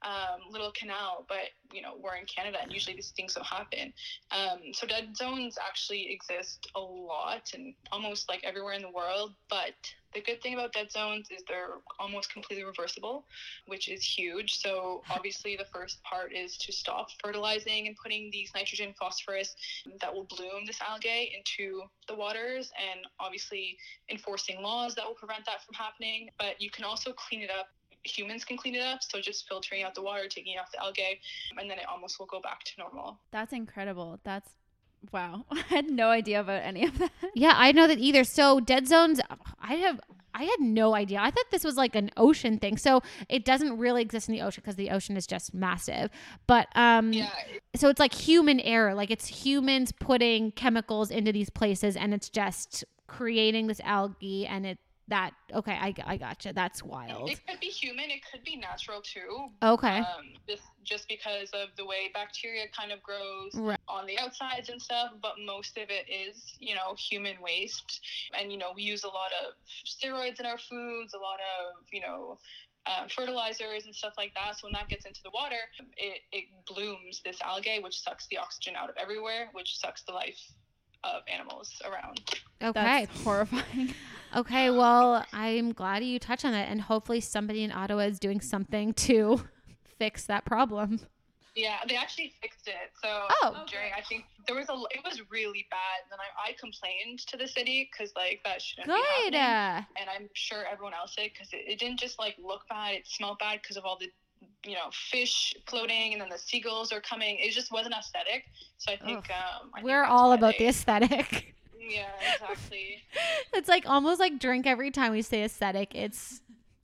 um, little canal, but you know we're in Canada, and usually these things don't happen. Um, so dead zones actually exist a lot and almost like everywhere in the world. But the good thing about dead zones is they're almost completely reversible, which is huge. So obviously the first part is to stop fertilizing and putting these nitrogen, phosphorus that will bloom this algae into the waters and obviously enforcing laws that will prevent that from happening. But you can also clean it up. Humans can clean it up, so just filtering out the water, taking off the algae, and then it almost will go back to normal. That's incredible. That's wow. I had no idea about any of that. Yeah, I know that either. So dead zones, I have I had no idea. I thought this was like an ocean thing. So it doesn't really exist in the ocean because the ocean is just massive. But um Yeah, so it's like human error. Like it's humans putting chemicals into these places and it's just creating this algae and it that okay, I I gotcha. That's wild. it could be human, it could be natural too, Okay. um, just just because of the way bacteria kind of grows Right. on the outsides and stuff. But most of it is, you know, human waste, and you know, we use a lot of steroids in our foods, a lot of, you know. Uh, fertilizers and stuff like that. So when that gets into the water, it, it blooms this algae, which sucks the oxygen out of everywhere, which sucks the life of animals around. Okay. That's horrifying. Okay, well, I'm glad you touched on it and hopefully somebody in Ottawa is doing something to fix that problem. Yeah, they actually fixed it. So Oh. during, I think there was a, it was really bad. And then I, I complained to the city because like that shouldn't be Good. happening. Uh, And I'm sure everyone else did because it, it didn't just like look bad. It smelled bad because of all the, you know, fish floating and then the seagulls are coming. It just wasn't aesthetic. So I think um, I we're that's all about the aesthetic. Yeah, exactly. it's like almost like drink every time we say aesthetic. It's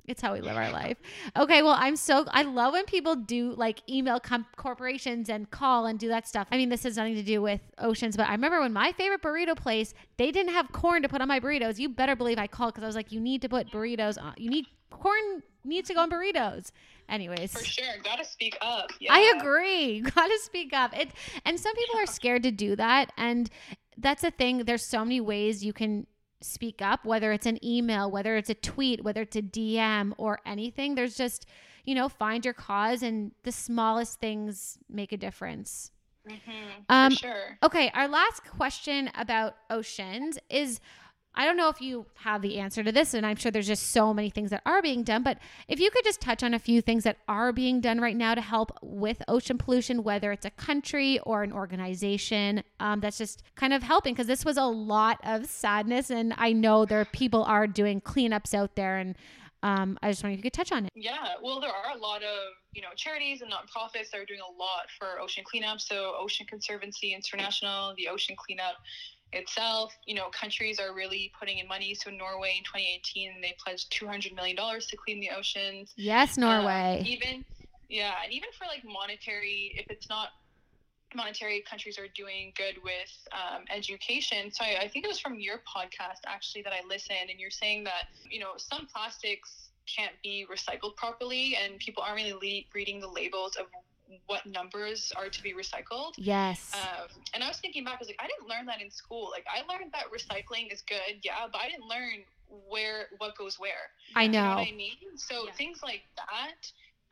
It's how we live our life. Okay, well, I'm so I love when people do like email com- corporations and call and do that stuff. I mean, this has nothing to do with oceans, but I remember when my favorite burrito place, they didn't have corn to put on my burritos. You better believe I called because I was like, you need to put burritos on. You need corn needs to go on burritos. Anyways, For sure, gotta speak up. yeah. I agree. Gotta speak up. It and some people are scared to do that, and that's the thing. There's so many ways you can speak up, whether it's an email, whether it's a tweet, whether it's a DM or anything. There's just you know find your cause, and the smallest things make a difference. Mhm, Um, for sure. Okay, our last question about oceans is I don't know if you have the answer to this, and I'm sure there's just so many things that are being done, but if you could just touch on a few things that are being done right now to help with ocean pollution, whether it's a country or an organization um, that's just kind of helping, because this was a lot of sadness, and I know there are people are doing cleanups out there, and um, I just wondering if you could touch on it. Yeah, well, there are a lot of you know charities and nonprofits that are doing a lot for ocean cleanup. So, Ocean Conservancy International, the Ocean Cleanup itself, you know, countries are really putting in money. So, Norway in 2018, they pledged 200 million dollars to clean the oceans. Yes, Um, Norway. even, yeah, and even for like monetary, if it's not monetary, countries are doing good with um, education. So I, I think it was from your podcast actually that I listened, and you're saying that you know some plastics can't be recycled properly, and people aren't really le- reading the labels of what numbers are to be recycled. yes. Um, and I was thinking back, I was like, I didn't learn that in school. Like, I learned that recycling is good, yeah, but I didn't learn where what goes where. I You know know. what I mean? So Yeah. things like that,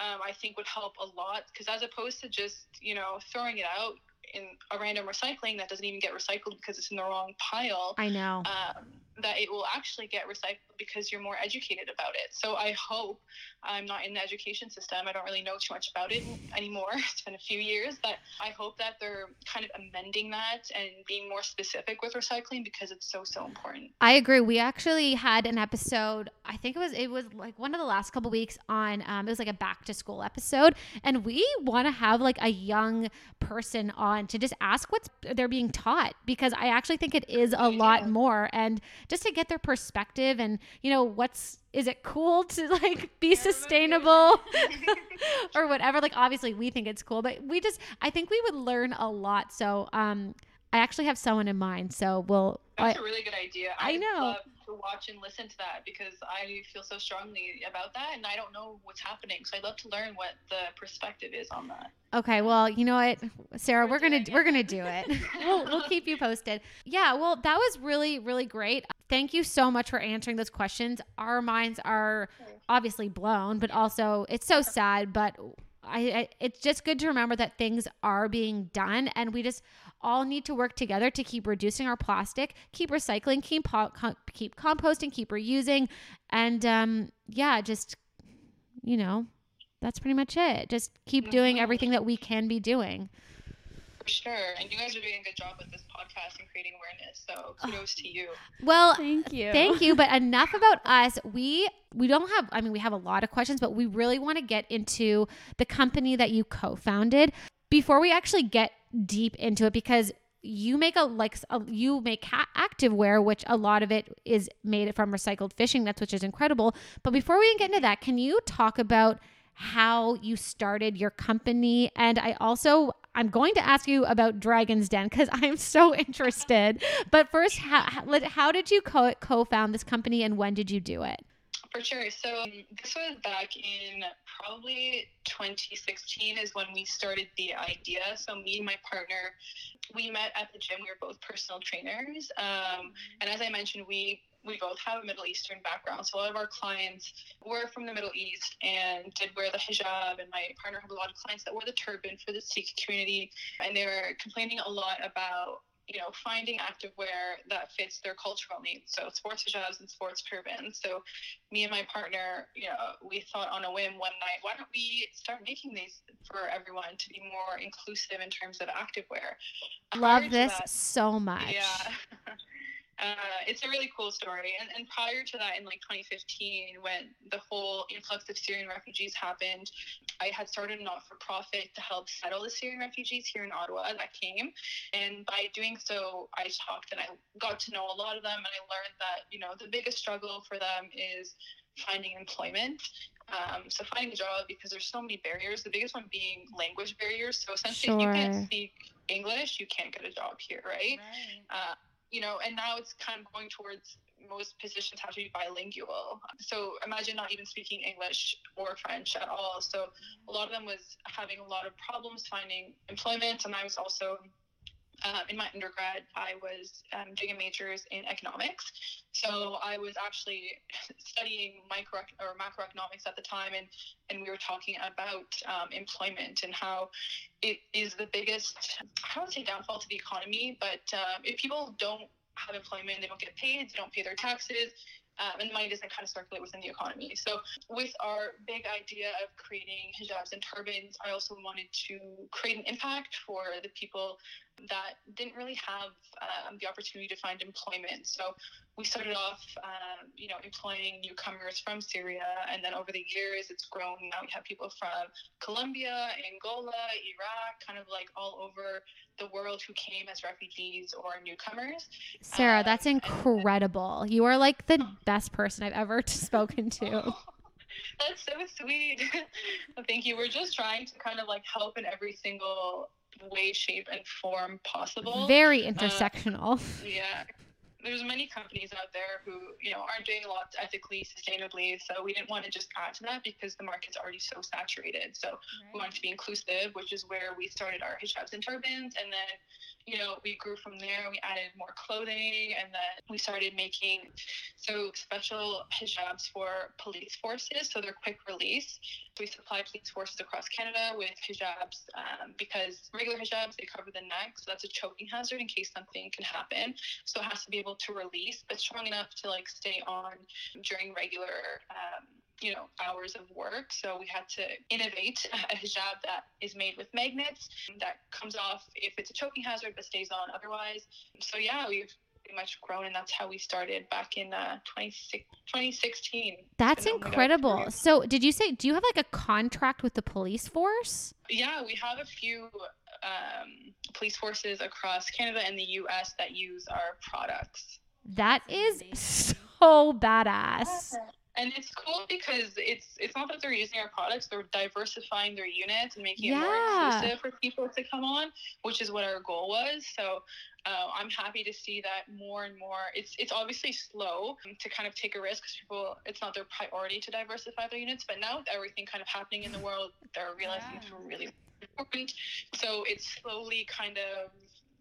um, I think would help a lot because as opposed to just you know throwing it out in a random recycling that doesn't even get recycled because it's in the wrong pile, I know. um, that it will actually get recycled because you're more educated about it. So I hope I'm not in the education system. I don't really know too much about it anymore. It's been a few years, but I hope that they're kind of amending that and being more specific with recycling because it's so so important. I agree. We actually had an episode. I think it was it was like one of the last couple weeks on. Um, it was like a back to school episode, and we want to have like a young person on to just ask what's they're being taught because I actually think it is a lot more, and just to get their perspective and you know what's is it cool to like be sustainable or whatever. Like obviously we think it's cool, but we just I think we would learn a lot. So um, I actually have someone in mind. So we'll. I, That's a really good idea. I I'd know. love to watch and listen to that because I feel so strongly about that, and I don't know what's happening. So I'd love to learn what the perspective is on that. Okay, well, you know what, Sarah, we're, We're gonna we're gonna do it. we'll we'll keep you posted. Yeah, well, that was really really great. Thank you so much for answering those questions. Our minds are obviously blown, but also it's so sad. But I, I it's just good to remember that things are being done, and we just all need to work together to keep reducing our plastic, keep recycling, keep po- co- keep composting, keep reusing, and um, yeah, just you know, that's pretty much it. Just keep doing everything that we can be doing. For sure, and you guys are doing a good job with this podcast and creating awareness. So kudos to you. Well, Thank you. Thank you, but enough about us. We we don't have I mean we have a lot of questions, but we really want to get into the company that you co-founded before we actually get deep into it because you make a like a, you make ha- activewear which a lot of it is made from recycled fishing nets which is incredible but before we even get into that can you talk about how you started your company and i also i'm going to ask you about dragon's den because i'm so interested but first how, how, did you co- co-found this company and when did you do it For sure. So um, this was back in probably 2016 is when we started the idea. So me and my partner, we met at the gym. We were both personal trainers, um, and as I mentioned, we we both have a Middle Eastern background. So a lot of our clients were from the Middle East and did wear the hijab. And my partner had a lot of clients that wore the turban for the Sikh community, and they were complaining a lot about you know, finding activewear that fits their cultural needs. So sports hijabs and sports turbans. So me and my partner, you know, we thought on a whim one night, why don't we start making these for everyone to be more inclusive in terms of activewear? love this that- so much yeah. Uh, it's a really cool story. And, and prior to that, in like 2015, when the whole influx of Syrian refugees happened, I had started a not for profit to help settle the Syrian refugees here in Ottawa that came. And by doing so, I talked and I got to know a lot of them. And I learned that, you know, the biggest struggle for them is finding employment. Um, so finding a job because there's so many barriers. The biggest one being language barriers. So essentially, if you can't speak English, you can't get a job here, right? Uh, you know, and now it's kind of going towards most positions have to be bilingual. So imagine not even speaking English or French at all. So a lot of them was having a lot of problems finding employment, and I was also. Um, in my undergrad, I was um, doing a majors in economics, so I was actually studying micro or macroeconomics at the time, and and we were talking about um, employment and how it is the biggest, I don't say downfall to the economy, but um, if people don't have employment, they don't get paid, they don't pay their taxes, um, and money doesn't kind of circulate within the economy. So, with our big idea of creating hijabs and turbans, I also wanted to create an impact for the people that didn't really have um, the opportunity to find employment. So, we started off, um, you know, employing newcomers from Syria, and then over the years, it's grown. Now we have people from Colombia, Angola, Iraq, kind of like all over the world who came as refugees or newcomers. Sarah, Um, that's incredible. You are like the best person I've ever spoken to. That's so sweet. Thank you. We're just trying to kind of like help in every single way, shape, and form possible. Very um, intersectional. yeah. There's many companies out there who, you know, aren't doing a lot ethically, sustainably. So we didn't want to just add to that because the market's already so saturated. So we wanted to be inclusive, which is where we started our hijabs and turbans. And then, you know, we grew from there. We added more clothing and then we started making so special hijabs for police forces. So they're quick release. We supply police forces across Canada with hijabs um, because regular hijabs, they cover the neck. So that's a choking hazard in case something can happen. So it has to be able to release, but strong enough to like stay on during regular um, you know hours of work so we had to innovate a hijab that is made with magnets that comes off if it's a choking hazard but stays on otherwise so yeah we've pretty much grown and that's how we started back in uh, 26 2016 That's incredible. So, did you say, do you have like a contract with the police force? yeah we have a few um, police forces across canada and the us that use our products. That's so badass. And it's cool because it's it's not that they're using our products; they're diversifying their units and making it more Yeah. inclusive for people to come on, which is what our goal was. So uh, I'm happy to see that more and more. It's it's obviously slow to kind of take a risk because people it's not their priority to diversify their units, but now with everything kind of happening in the world, they're realizing it's really important. So it's slowly kind of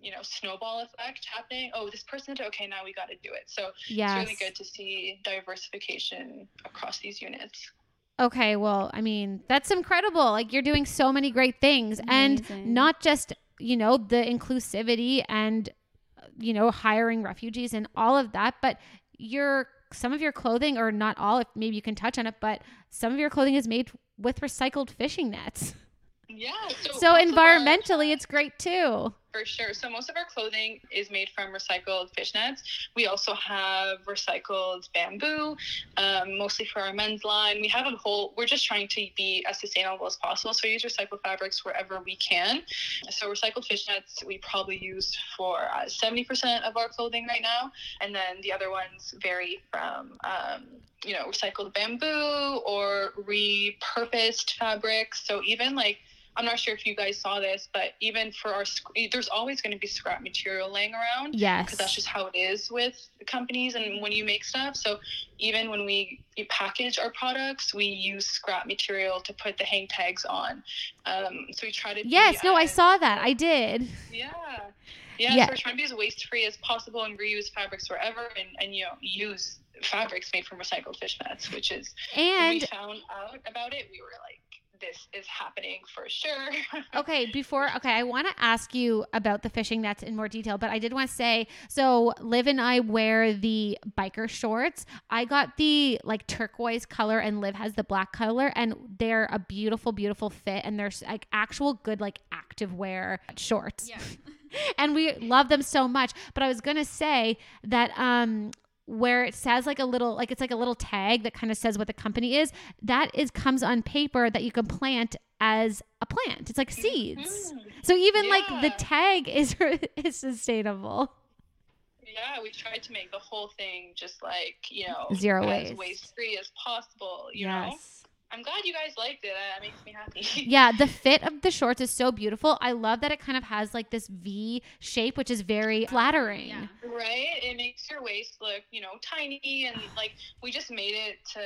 you know snowball effect happening. Oh, this person did okay. Now we got to do it. So Yes. it's really good to see diversification across these units. Okay, well, I mean, that's incredible. Like you're doing so many great things and not just, you know, the inclusivity and uh, you know, hiring refugees and all of that, but your some of your clothing or not all, if maybe you can touch on it, but some of your clothing is made with recycled fishing nets. Yeah. So, So most of our- environmentally it's great too. For sure. So most of our clothing is made from recycled fishnets. We also have recycled bamboo, um, mostly for our men's line. We have a whole. We're just trying to be as sustainable as possible. So we use recycled fabrics wherever we can. So recycled fishnets we probably use for uh, seventy percent of our clothing right now, and then the other ones vary from. Um, you know, recycled bamboo or repurposed fabrics. So even like I'm not sure if you guys saw this, but even for our, there's always going to be scrap material laying around Yes. because that's just how it is with companies and when you make stuff. So even when we, we package our products, we use scrap material to put the hang tags on. Um, so we try to. be Yes, no, I as- saw that. I did. Yeah. Yeah, Yeah. so we're trying to be as waste free as possible and reuse fabrics wherever and, and you know use fabrics made from recycled fish nets, which is when we found out about it, we were like, this is happening for sure. okay, before okay, I want to ask you about the fishing nets in more detail, but I did want to say so Liv and I wear the biker shorts. I got the like turquoise color and Liv has the black color and they're a beautiful beautiful fit and they're like actual good like active wear shorts. Yeah. and we love them so much. But I was gonna say that um where it says like a little like it's like a little tag that kind of says what the company is, that is comes on paper that you can plant as a plant. It's like seeds. Mhm. So even like the tag is is sustainable. Yeah, we tried to make the whole thing just like you know Zero as waste. waste free as possible. You know, yes. I'm glad you guys liked it. That makes me happy. Yeah, the fit of the shorts is so beautiful. I love that it kind of has like this V shape, which is very flattering. Yeah. Right? It makes your waist look, you know, tiny and like we just made it to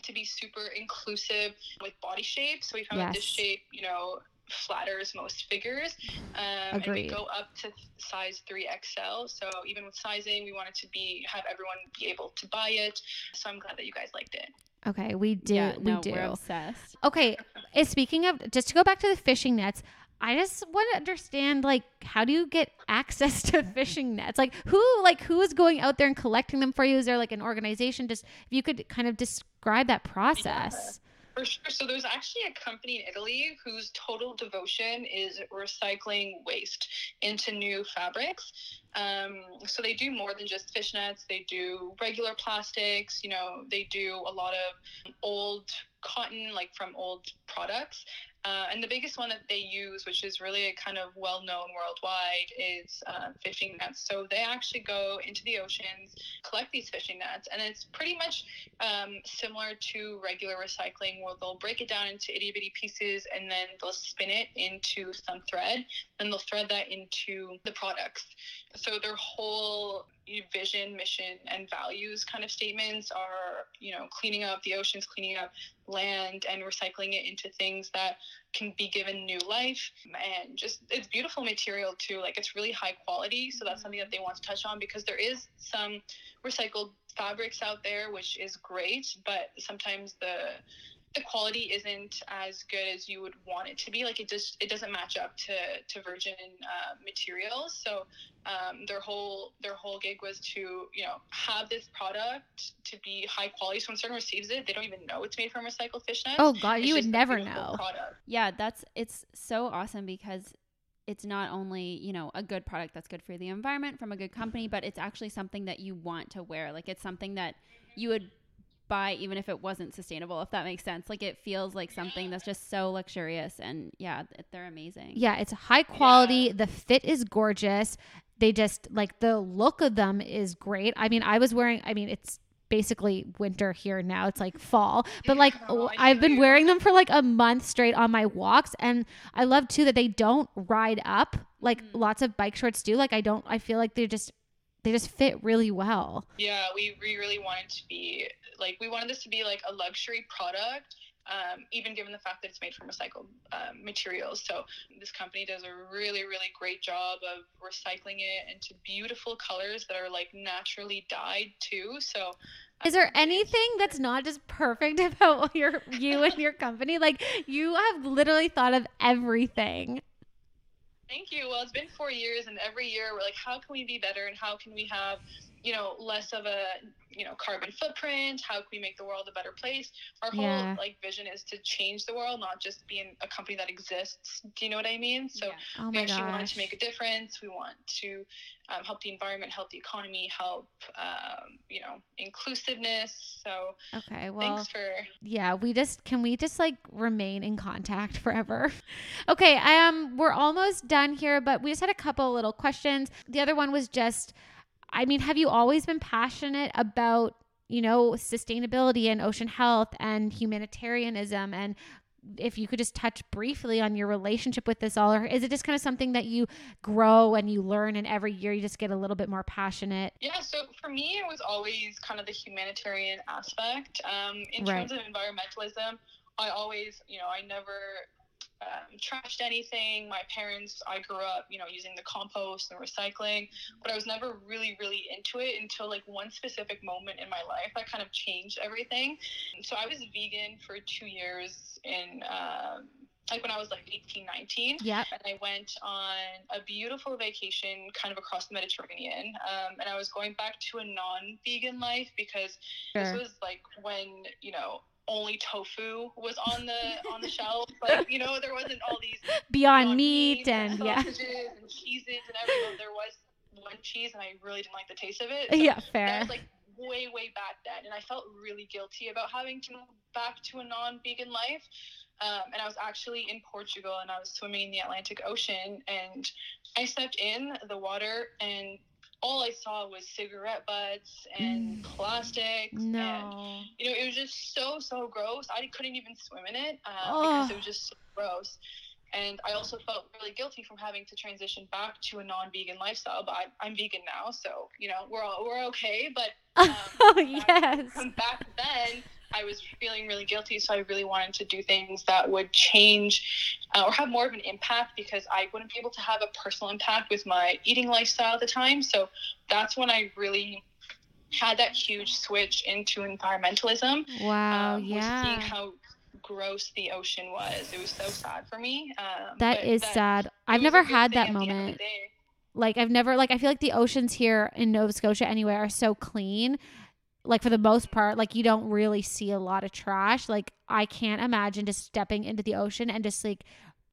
to be super inclusive with body shape. So we found that this shape, you know, flatters most figures. Um, and we go up to size 3XL. So even with sizing, we wanted to be have everyone be able to buy it. So I'm glad that you guys liked it. Okay, we do. yeah, we no, do. We're obsessed. Okay, eh, speaking of, just to go back to the fishing nets, I just want to understand, like, how do you get access to fishing nets? Like, who, like, who is going out there and collecting them for you? Is there like an organization? Just if you could kind of describe that process. For sure. So there's actually a company in Italy whose total devotion is recycling waste into new fabrics. Um, so they do more than just fishnets. They do regular plastics. You know, they do a lot of old cotton, like from old products. Uh, and the biggest one that they use, which is really a kind of well known worldwide, is uh, fishing nets. So they actually go into the oceans, collect these fishing nets, and it's pretty much um, similar to regular recycling, where they'll break it down into itty bitty pieces and then they'll spin it into some thread, and they'll thread that into the products. So their whole vision, mission, and values kind of statements are, you know, cleaning up the oceans, cleaning up land, and recycling it into things that can be given new life. And just it's beautiful material too. Like it's really high quality. So that's something that they want to touch on because there is some recycled fabrics out there, which is great, but sometimes the the quality isn't as good as you would want it to be. Like it just it doesn't match up to to virgin uh, materials. So um, their whole their whole gig was to you know have this product to be high quality. So when someone receives it, they don't even know it's made from recycled fish nets. Oh God, It's you would never know. Product. Yeah, that's it's so awesome because it's not only, you know, a good product that's good for the environment from a good company, but it's actually something that you want to wear. Like it's something that you would buy even if it wasn't sustainable, if that makes sense. Like it feels like something that's just so luxurious and yeah, they're amazing. Yeah, it's high quality. The fit is gorgeous. They just like the look of them is great. I mean, I was wearing. I mean, it's basically winter here now. It's like fall, but like Oh, I I've been wearing them for like a month straight on my walks, and I love too that they don't ride up like Mhm. lots of bike shorts do. Like I don't. I feel like they're just they just fit really well. Yeah, we, we really wanted to be like we wanted this to be like a luxury product, um, even given the fact that it's made from recycled um, materials. So this company does a really really great job of recycling it into beautiful colors that are like naturally dyed too. So Is there um, anything that's not just perfect about your you and your company? Like you have literally thought of everything. Thank you. Well, it's been four years, and every year we're like, how can we be better, and how can we have, you know, less of a, you know, carbon footprint? How can we make the world a better place? Our whole Yeah. like vision is to change the world, not just being a company that exists. Do you know what I mean? So Yeah. Oh we actually gosh. to make a difference. We want to um, help the environment, help the economy, help, um, you know, inclusiveness. So Okay, well, thanks for yeah, we just can we just like remain in contact forever. okay, I um we're almost done here, but we just had a couple little questions. The other one was just I mean, have you always been passionate about, you know, sustainability and ocean health and humanitarianism and if you could just touch briefly on your relationship with this all or is it just kind of something that you grow and you learn and every year you just get a little bit more passionate? Yeah, so for me, it was always kind of the humanitarian aspect. Um, in Right. terms of environmentalism, I always, you know, I never um, trashed anything. My parents, I grew up, you know, using the compost and recycling, but I was never really, really into it until like one specific moment in my life that kind of changed everything. So I was vegan for two years in, um, like when I was like 18, 19 Yep. and I went on a beautiful vacation kind of across the Mediterranean. Um, and I was going back to a non vegan life because Sure. this was like when, you know, only tofu was on the on the shelf. but you know, there wasn't all these Beyond meat and yeah. and cheeses and everything. There was one cheese and I really didn't like the taste of it. So Yeah, that fair. was like way, way back then. And I felt really guilty about having to move back to a non vegan life. Um, and I was actually in Portugal and I was swimming in the Atlantic Ocean and I stepped in the water and all I saw was cigarette butts and Mm. plastics. And, No. you know, it was just so, so gross. I couldn't even swim in it um, because it was just so gross. And I also felt really guilty from having to transition back to a non-vegan lifestyle. But I, I'm vegan now, so you know we're all, we're okay. But um, Oh yes. back then I was feeling really guilty, so I really wanted to do things that would change uh, or have more of an impact because I wouldn't be able to have a personal impact with my eating lifestyle at the time. So that's when I really had that huge switch into environmentalism. Wow. um, was seeing how gross the ocean was. It was so sad for me. Um, That is that- sad. I've never had that at the end of the moment. Like I've never like I feel like the oceans here in Nova Scotia anyway are so clean. Like for the most part, like you don't really see a lot of trash. Like I can't imagine just stepping into the ocean and just like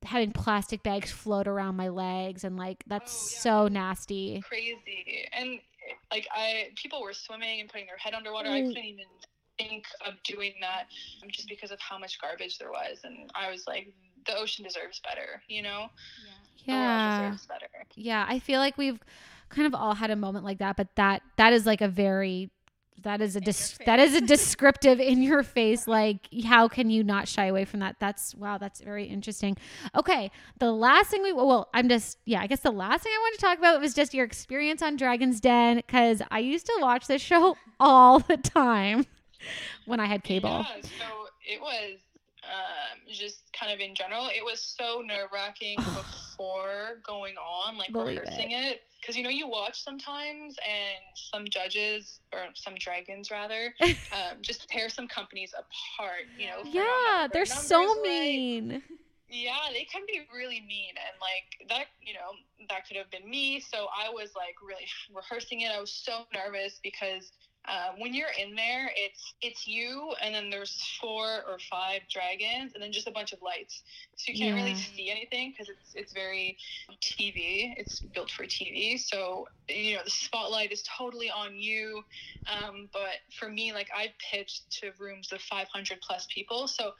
having plastic bags float around my legs and like that's Oh, yeah. so nasty. crazy and like i people were swimming and putting their head underwater i Mm. couldn't even think of doing that um, just because of how much garbage there was and i was like the ocean deserves better you know Yeah. deserves better Yeah, I feel like we've kind of all had a moment like that, but that that is like a very that is a dis- that is a descriptive in your face like how can you not shy away from that? That's wow that's very interesting. Okay the last thing we well i'm just yeah i guess the last thing i wanted to talk about was just your experience on dragon's den because i used to watch this show all the time when i had cable. yeah, so it was um, just kind of in general it was so nerve-wracking before going on like Believe rehearsing it. because you know you watch sometimes and some judges or some dragons rather um, just tear some companies apart you know yeah they're so right. mean. Yeah they can be really mean and like that you know that could have been me. So i was like really rehearsing it. I was so nervous because um, when you're in there it's it's you and then there's four or five dragons and then just a bunch of lights. So you can't really see anything because it's it's very tv it's built for tv so you know the spotlight is totally on you. Um, but for me like i pitched to rooms of 500 plus people. So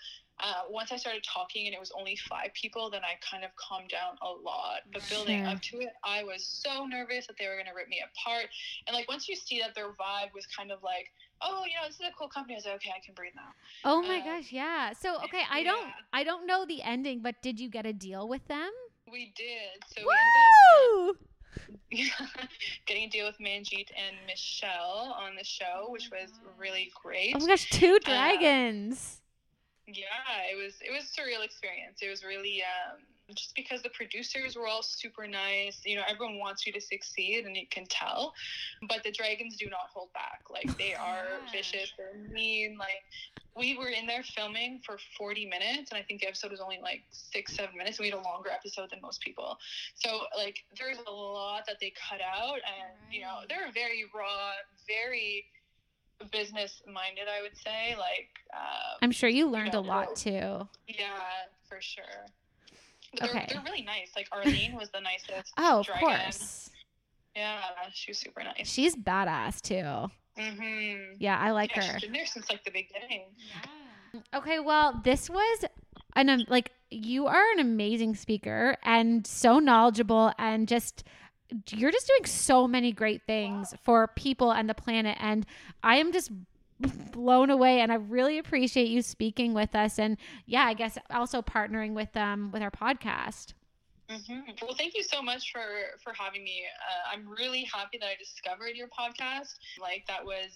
uh, once I started talking and it was only five people, then I kind of calmed down a lot. But building Sure. up to it, I was so nervous that they were going to rip me apart. And like once you see that their vibe was kind of like, oh, you know, this is a cool company, I was like, okay, I can breathe now. oh my Uh, gosh yeah so okay i don't i don't know the ending but did you get a deal with them We did. So we ended up getting a deal with Manjit and Michele on the show, which was really great. Oh my gosh, two dragons. Yeah it was it was a surreal experience. It was really um just because the producers were all super nice you know everyone wants you to succeed and you can tell but the dragons do not hold back. Like they are Yeah. vicious they're mean like we were in there filming for 40 minutes and i think the episode was only like six seven minutes we had a longer episode than most people. So like there's a lot that they cut out and you know they're very raw very business minded i would say like um, I'm sure you learned a lot too. yeah, for sure. But they're, Okay. they're really nice. Like Arlene was the nicest. Oh, of dragon. course. Yeah, she was super nice. She's badass too. Mm-hmm. Yeah, I like yeah, her. she's been there since like the beginning. Yeah. Okay, well, this was an um, like you are an amazing speaker and so knowledgeable and just you're just doing so many great things for people and the planet and I am just blown away and I really appreciate you speaking with us and yeah, I guess also partnering with um with our podcast. hmm Well, thank you so much for for having me. Uh, I'm really happy that I discovered your podcast. Like that was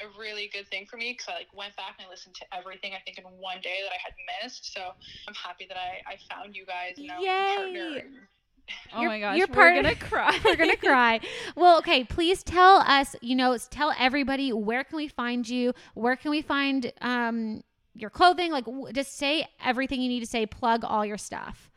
a really good thing for me because I like went back and I listened to everything I think in one day that I had missed. So I'm happy that I I found you guys and now can partner. Yay. and- Oh You're- my gosh, you're we're part- gonna cry. We're gonna cry. Well, okay. Please tell us. You know, tell everybody where can we find you? Where can we find um your clothing? Like, w- just say everything you need to say. Plug all your stuff.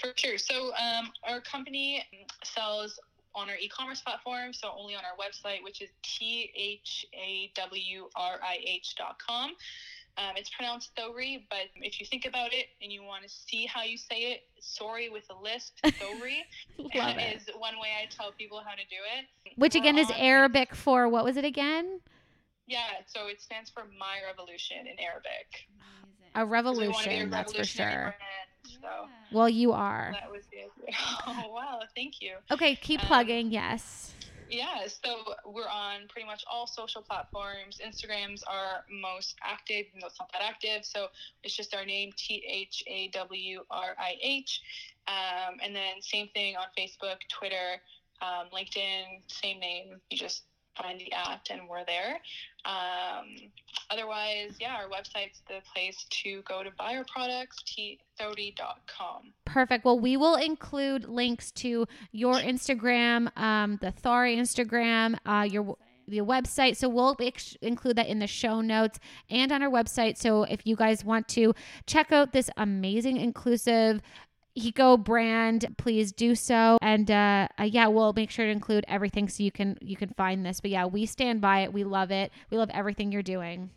For sure. So um, our company sells on our e-commerce platform, so only on our website, which is t h a w r i h dot com. Um, it's pronounced Thori, but if you think about it and you want to see how you say it, sorry with a lisp, Thori Love it. is one way I tell people how to do it. Which We're again is on- Arabic for what was it again? Yeah, so it stands for My Revolution in Arabic. A 'Cause we wanna a revolution. That's for sure. brand, so Well, you are. that was the idea. Oh, wow, thank you. Okay, keep Um, plugging. Yes. Yeah, so we're on pretty much all social platforms. Instagrams are most active, even though it's not that active. So it's just our name, T H A W R I H. Um, and then same thing on Facebook, Twitter, um, LinkedIn, same name. You just find the at and we're there. Um, otherwise, yeah, our website's the place to go to buy our products, thawrih.com. Perfect. Well, we will include links to your Instagram, um, the Thawrih Instagram, uh, your your website. So we'll ex- include that in the show notes and on our website. So if you guys want to check out this amazing, inclusive eco brand please do so and uh, uh, yeah we'll make sure to include everything so you can you can find this but yeah we stand by it we love it we love everything you're doing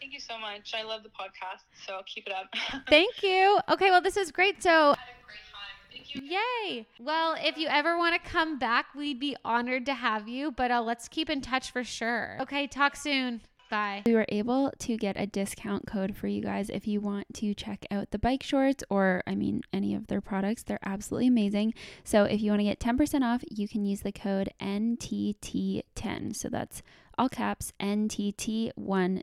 thank you so much. I love the podcast, so keep it up. thank you okay well this is great so great time. Thank you. Yay! Well, if you ever want to come back, we'd be honored to have you. But uh, let's keep in touch for sure. Okay, talk soon. Bye. We were able to get a discount code for you guys if you want to check out the bike shorts or, I mean, any of their products. They're absolutely amazing. So if you want to get 10% off, you can use the code NTT10. So that's all caps NTT10.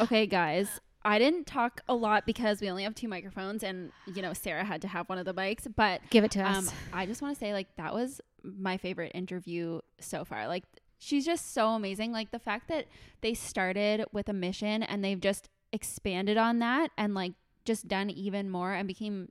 Okay, guys. I didn't talk a lot because we only have two microphones and, you know, Sarah had to have one of the bikes, But Give it to um, us. I just want to say, like, that was my favorite interview so far. Like, she's just so amazing. Like, the fact that they started with a mission and they've just expanded on that and, like, just done even more and became,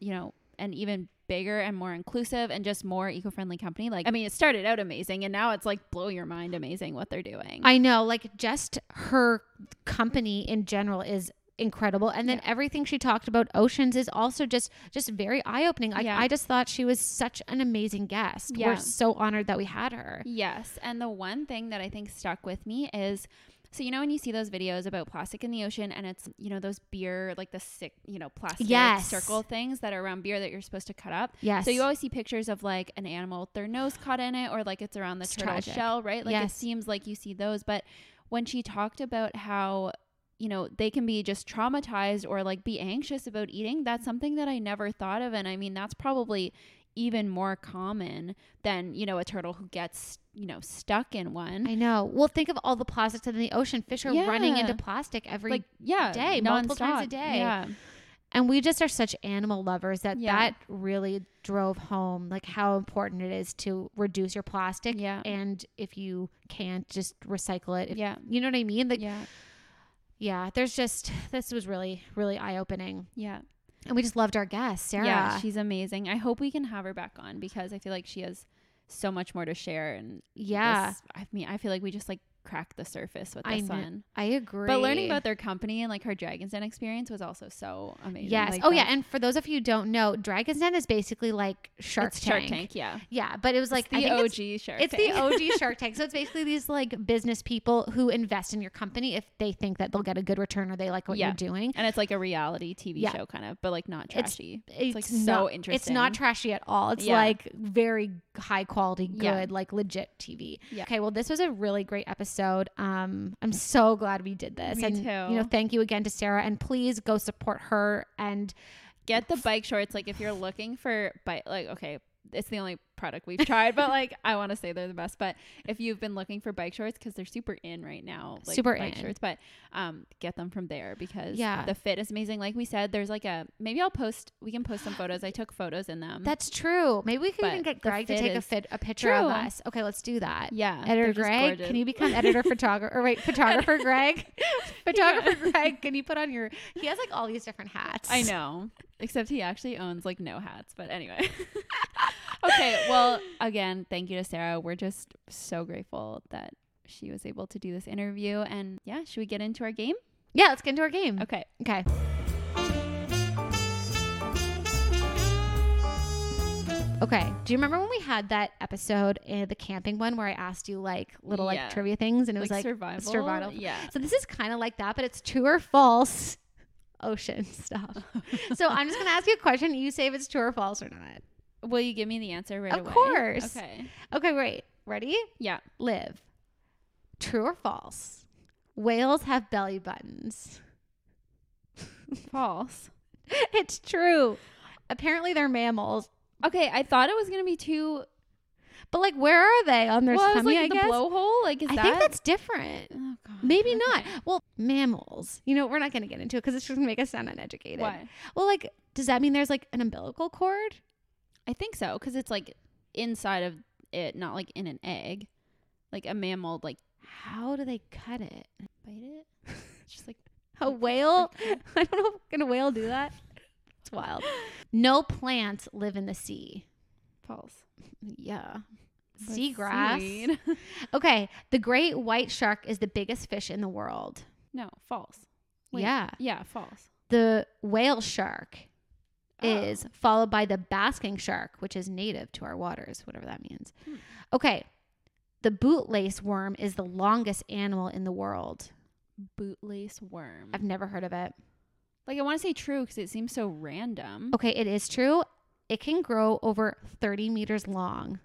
you know, an even bigger and more inclusive and just more eco-friendly company. Like, I mean, it started out amazing and now it's like blow your mind amazing what they're doing. I know, like just her company in general is incredible and then Yeah. everything she talked about oceans is also just just very eye-opening like Yeah. i just thought she was such an amazing guest Yeah. we're so honored that we had her Yes. And the one thing that I think stuck with me is so you know when you see those videos about plastic in the ocean and it's you know those beer like the sick you know plastic Yes. circle things that are around beer that you're supposed to cut up. yes So you always see pictures of like an animal with their nose caught in it or like it's around the It's turtle tragic. shell, right? Like Yes. it seems like you see those, but when she talked about how you know they can be just traumatized or like be anxious about eating, that's something that I never thought of and I mean that's probably even more common than, you know, a turtle who gets, you know, stuck in one. i know well think of all the plastics in the ocean fish are running into plastic every like yeah, day, multiple times a day. Yeah. and we just are such animal lovers that Yeah. that really drove home like how important it is to reduce your plastic Yeah. and if you can't just recycle it if, Yeah. you know what i mean like Yeah. Yeah there's just this was really really eye-opening Yeah. and we just loved our guest sarah Yeah, she's amazing. I hope we can have her back on because I feel like she has so much more to share and yeah this- I mean, I feel like we just like cracked the surface with I this kn- one. i agree But learning about their company and like her Dragon's Den experience was also so amazing. yes Like, oh yeah and for those of you who don't know dragon's den is basically like shark it's tank Shark Tank. Yeah, yeah but it was like like I the OG it's, Shark it's Tank. the OG Shark Tank. So it's basically these like business people who invest in your company if they think that they'll get a good return or they like what Yeah. you're doing. and it's like a reality TV Yeah. show kind of, but like not It's- trashy. It's, like, so not, It's not trashy at all. It's Yeah. like very high quality, good, like legit TV. Yeah. Okay, well, this was a really great episode. Um, I'm so glad we did this. Me and too. you know, thank you again to Sarah, and please go support her. And Get the bike shorts. Like if you're looking for bike, like okay, it's the only product we've tried, but like I want to say they're the best. But if you've been looking for bike shorts, because they're super in right now, like Super bike in. shorts, but um, get them from there because Yeah. the fit is amazing. Like we said, there's like a maybe I'll post. We can post some photos. I took photos in them. that's true. Maybe we could But even get Greg to take a fit a picture of True. us. Okay, let's do that. yeah, Editor Greg, can you become editor photographer? Or wait, photographer Greg, photographer Greg, can you put on your? He has like all these different hats. I know. Except he actually owns like no hats. But anyway. okay. Well, again, thank you to Sarah. We're just so grateful that she was able to do this interview. And yeah, should we get into our game? Yeah, let's get into our game. Okay. Okay. Okay. Do you remember when we had that episode, uh, the camping one, where I asked you like little Yeah. like trivia things, and it was like survival. survival. Yeah. So this is kind of like that, but it's true or false ocean stuff. so I'm just gonna ask you a question. You say if it's true or false or not. Will you give me the answer right Of away? Of course. Okay. Okay, wait. Ready? Yeah. Live. True or false? Whales have belly buttons. False. it's true. Apparently they're mammals. Okay, I thought it was gonna be too But like, where are they on their well, tummy? like I the guess. blowhole. Like, is I that? think that's different. Oh, God. Maybe not. Well, mammals. You know, we're not going to get into it because it's just going to make us sound uneducated. Why? Well, like, does that mean there's like an umbilical cord? I think so because it's like inside of it, not like in an egg. Like a mammal, like How do they cut it? bite it. It's just like A whale? I don't know. Can a whale do that? It's wild. No plants live in the sea. false. Yeah. But Seagrass. Okay. The great white shark is the biggest fish in the world. no, false. Wait. Yeah. Yeah, false. The whale shark Oh. is followed by the basking shark, which is native to our waters, whatever that means. Hmm. Okay. The bootlace worm is the longest animal in the world. bootlace worm. I've never heard of it. like I want to say true because it seems so random. Okay, it is true. It can grow over 30 meters long.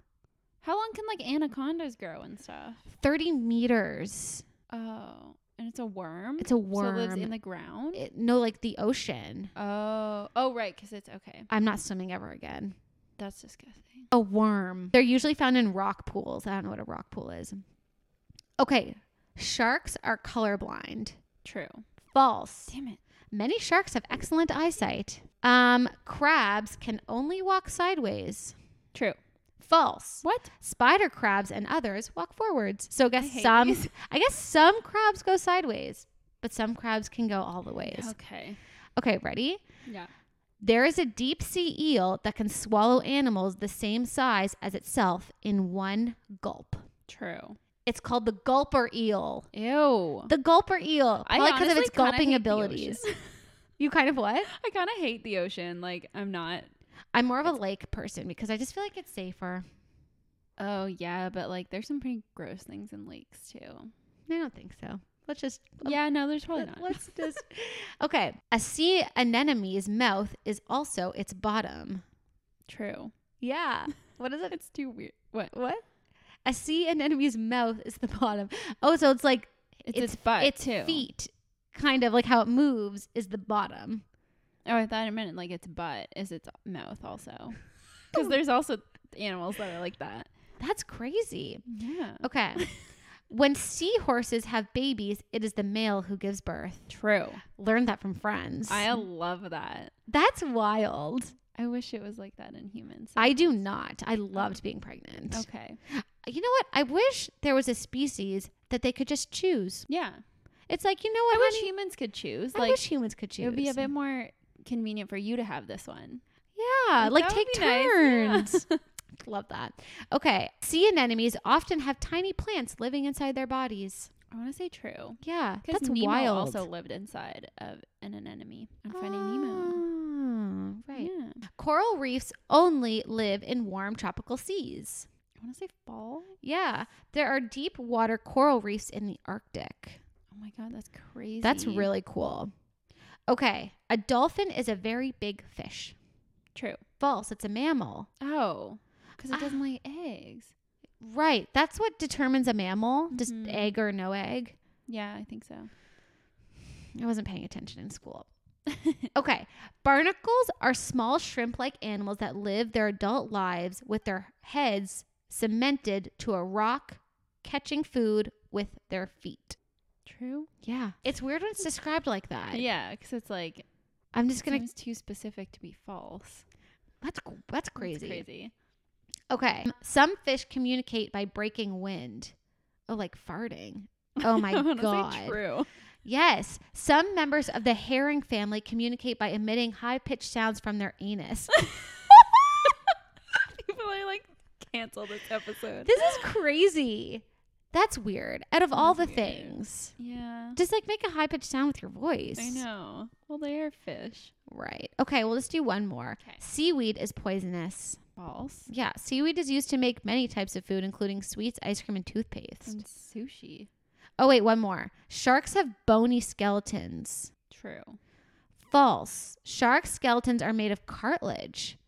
How long can like anacondas grow and stuff? 30 meters. Oh, and it's a worm. It's a worm. So it lives in the ground. It- no, like the ocean. oh, oh, right, because it's okay. I'm not swimming ever again. That's disgusting. A worm. They're usually found in rock pools. I don't know what a rock pool is. Okay, sharks are colorblind. True. False. Damn it. Many sharks have excellent eyesight. Um, crabs can only walk sideways. True. False. What? Spider crabs and others walk forwards. So I guess hate some these. I guess some crabs go sideways, but some crabs can go all the ways. Okay. Okay, ready? Yeah. There is a deep sea eel that can swallow animals the same size as itself in one gulp. True. It's called the gulper eel. Ew. The gulper eel, I probably because of its gulping abilities. You kind of what? I kind of hate the ocean. Like I'm not. I'm more of a lake person because I just feel like it's safer. Oh yeah, but like there's some pretty gross things in lakes too. I don't think so. Let's just uh, Yeah, no, there's probably let- not. Let's just okay. A sea anemone's mouth is also its bottom. True. Yeah. What is it? It's too weird. What? What? A sea anemone's mouth is the bottom. Oh, so it's like It's its butt, its too. feet, kind of like how it moves, is the bottom. Oh, I thought it meant like its butt is its mouth also. Because there's also animals that are like that. That's crazy. Yeah. Okay. when seahorses have babies, it is the male who gives birth. True. Learned that from friends. I love that. That's wild. I wish it was like that in humans. I do not. I loved being pregnant. okay. Uh, you know what? I wish there was a species that they could just choose. Yeah. It's like, you know what? I what, wish humans could choose. I Like wish humans could choose. it would be a bit more convenient for you to have this one. Yeah, like, would take be nice. turns. Yeah. Love that. Okay. Sea anemones often have tiny plants living inside their bodies. I want to say true. Yeah, that's Nemo wild. also lived inside of an anemone on Finding Nemo. Oh, right. Yeah. Coral reefs only live in warm tropical seas. I want to say fall. Yeah, there are deep water coral reefs in the Arctic. Oh my god, that's crazy. That's really cool. Okay, a dolphin is a very big fish. true. False, it's a mammal. Oh, because it Ah. doesn't lay eggs. Right, that's what determines a mammal, just Mhm. egg or no egg. Yeah, I think so. I wasn't paying attention in school. Okay, barnacles are small shrimp like animals that live their adult lives with their heads cemented to a rock, catching food with their feet. True. Yeah. It's weird when it's described like that. Yeah, because it's like I'm just to seems too specific to be false. That's that's That's crazy. crazy. Okay. Um, some fish communicate by breaking wind. Oh, like farting. Oh my I wanna say god. True. Yes. Some members of the herring family communicate by emitting high-pitched sounds from their anus. People are like cancel this episode. this is crazy. That's weird. Out of all the weird. things, yeah. just like make a high-pitched sound with your voice. I know. Well, they are fish. Right. Okay, well, let's do one more. Seaweed is poisonous. False. Yeah, seaweed is used to make many types of food, including sweets, ice cream, and toothpaste. And sushi. Oh, wait, one more. Sharks have bony skeletons. True. False. Shark skeletons are made of cartilage.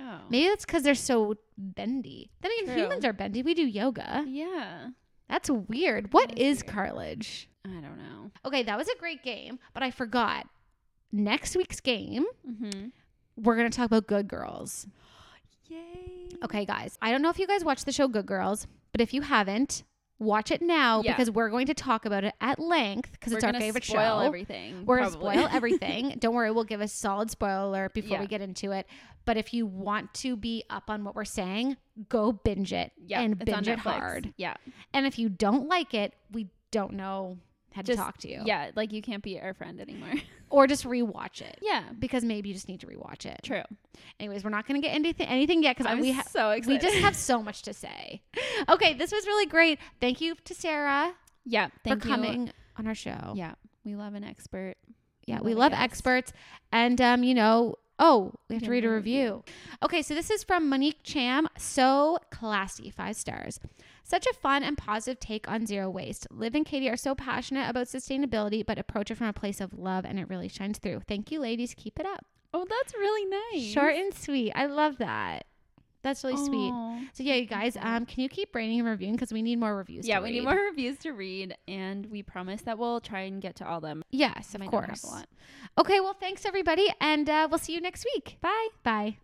Oh. Maybe that's because they're so bendy. Then again, True. humans are bendy. We do yoga. Yeah. That's weird. What That is is weird. cartilage? I don't know. Okay, that was a great game, but I forgot. Next week's game, Mm-hmm. we're going to talk about good girls. Yay. Okay, guys, I don't know if you guys watch the show Good Girls, but if you haven't, watch it now Yeah. because we're going to talk about it at length because it's We're our gonna favorite spoil show. everything. We're going to spoil everything. Don't worry, we'll give a solid spoiler alert before Yeah. we get into it. But if you want to be up on what we're saying, go binge it yeah, and binge it hard. Yeah, And if you don't like it, we don't know how to talk to you. yeah, like you can't be our friend anymore. Or just rewatch it. yeah, Because maybe you just need to rewatch it. true. Anyways, we're not going to get into th- anything yet because we ha- so we just have so much to say. Okay, this was really great. Thank you to Sarah yeah. Thank for you. coming on our show. Yeah, we love an expert. Yeah, We we love love a guest. experts. And um, you know, oh, we have to read a review. Okay, so this is from Monique Cham. So classy, five stars. Such a fun and positive take on zero waste. Liv and Katie are so passionate about sustainability, but approach it from a place of love, and it really shines through. Thank you, ladies. Keep it up. Oh, that's really nice. Short and sweet. I love that. That's really sweet. So yeah, you guys, um, can you keep rating and reviewing because we need more reviews. Yeah, we need more reviews to read, and we promise that we'll try and get to all them. Yes, of Might not have course. Okay, well, thanks everybody, and uh, we'll see you next week. Bye. Bye.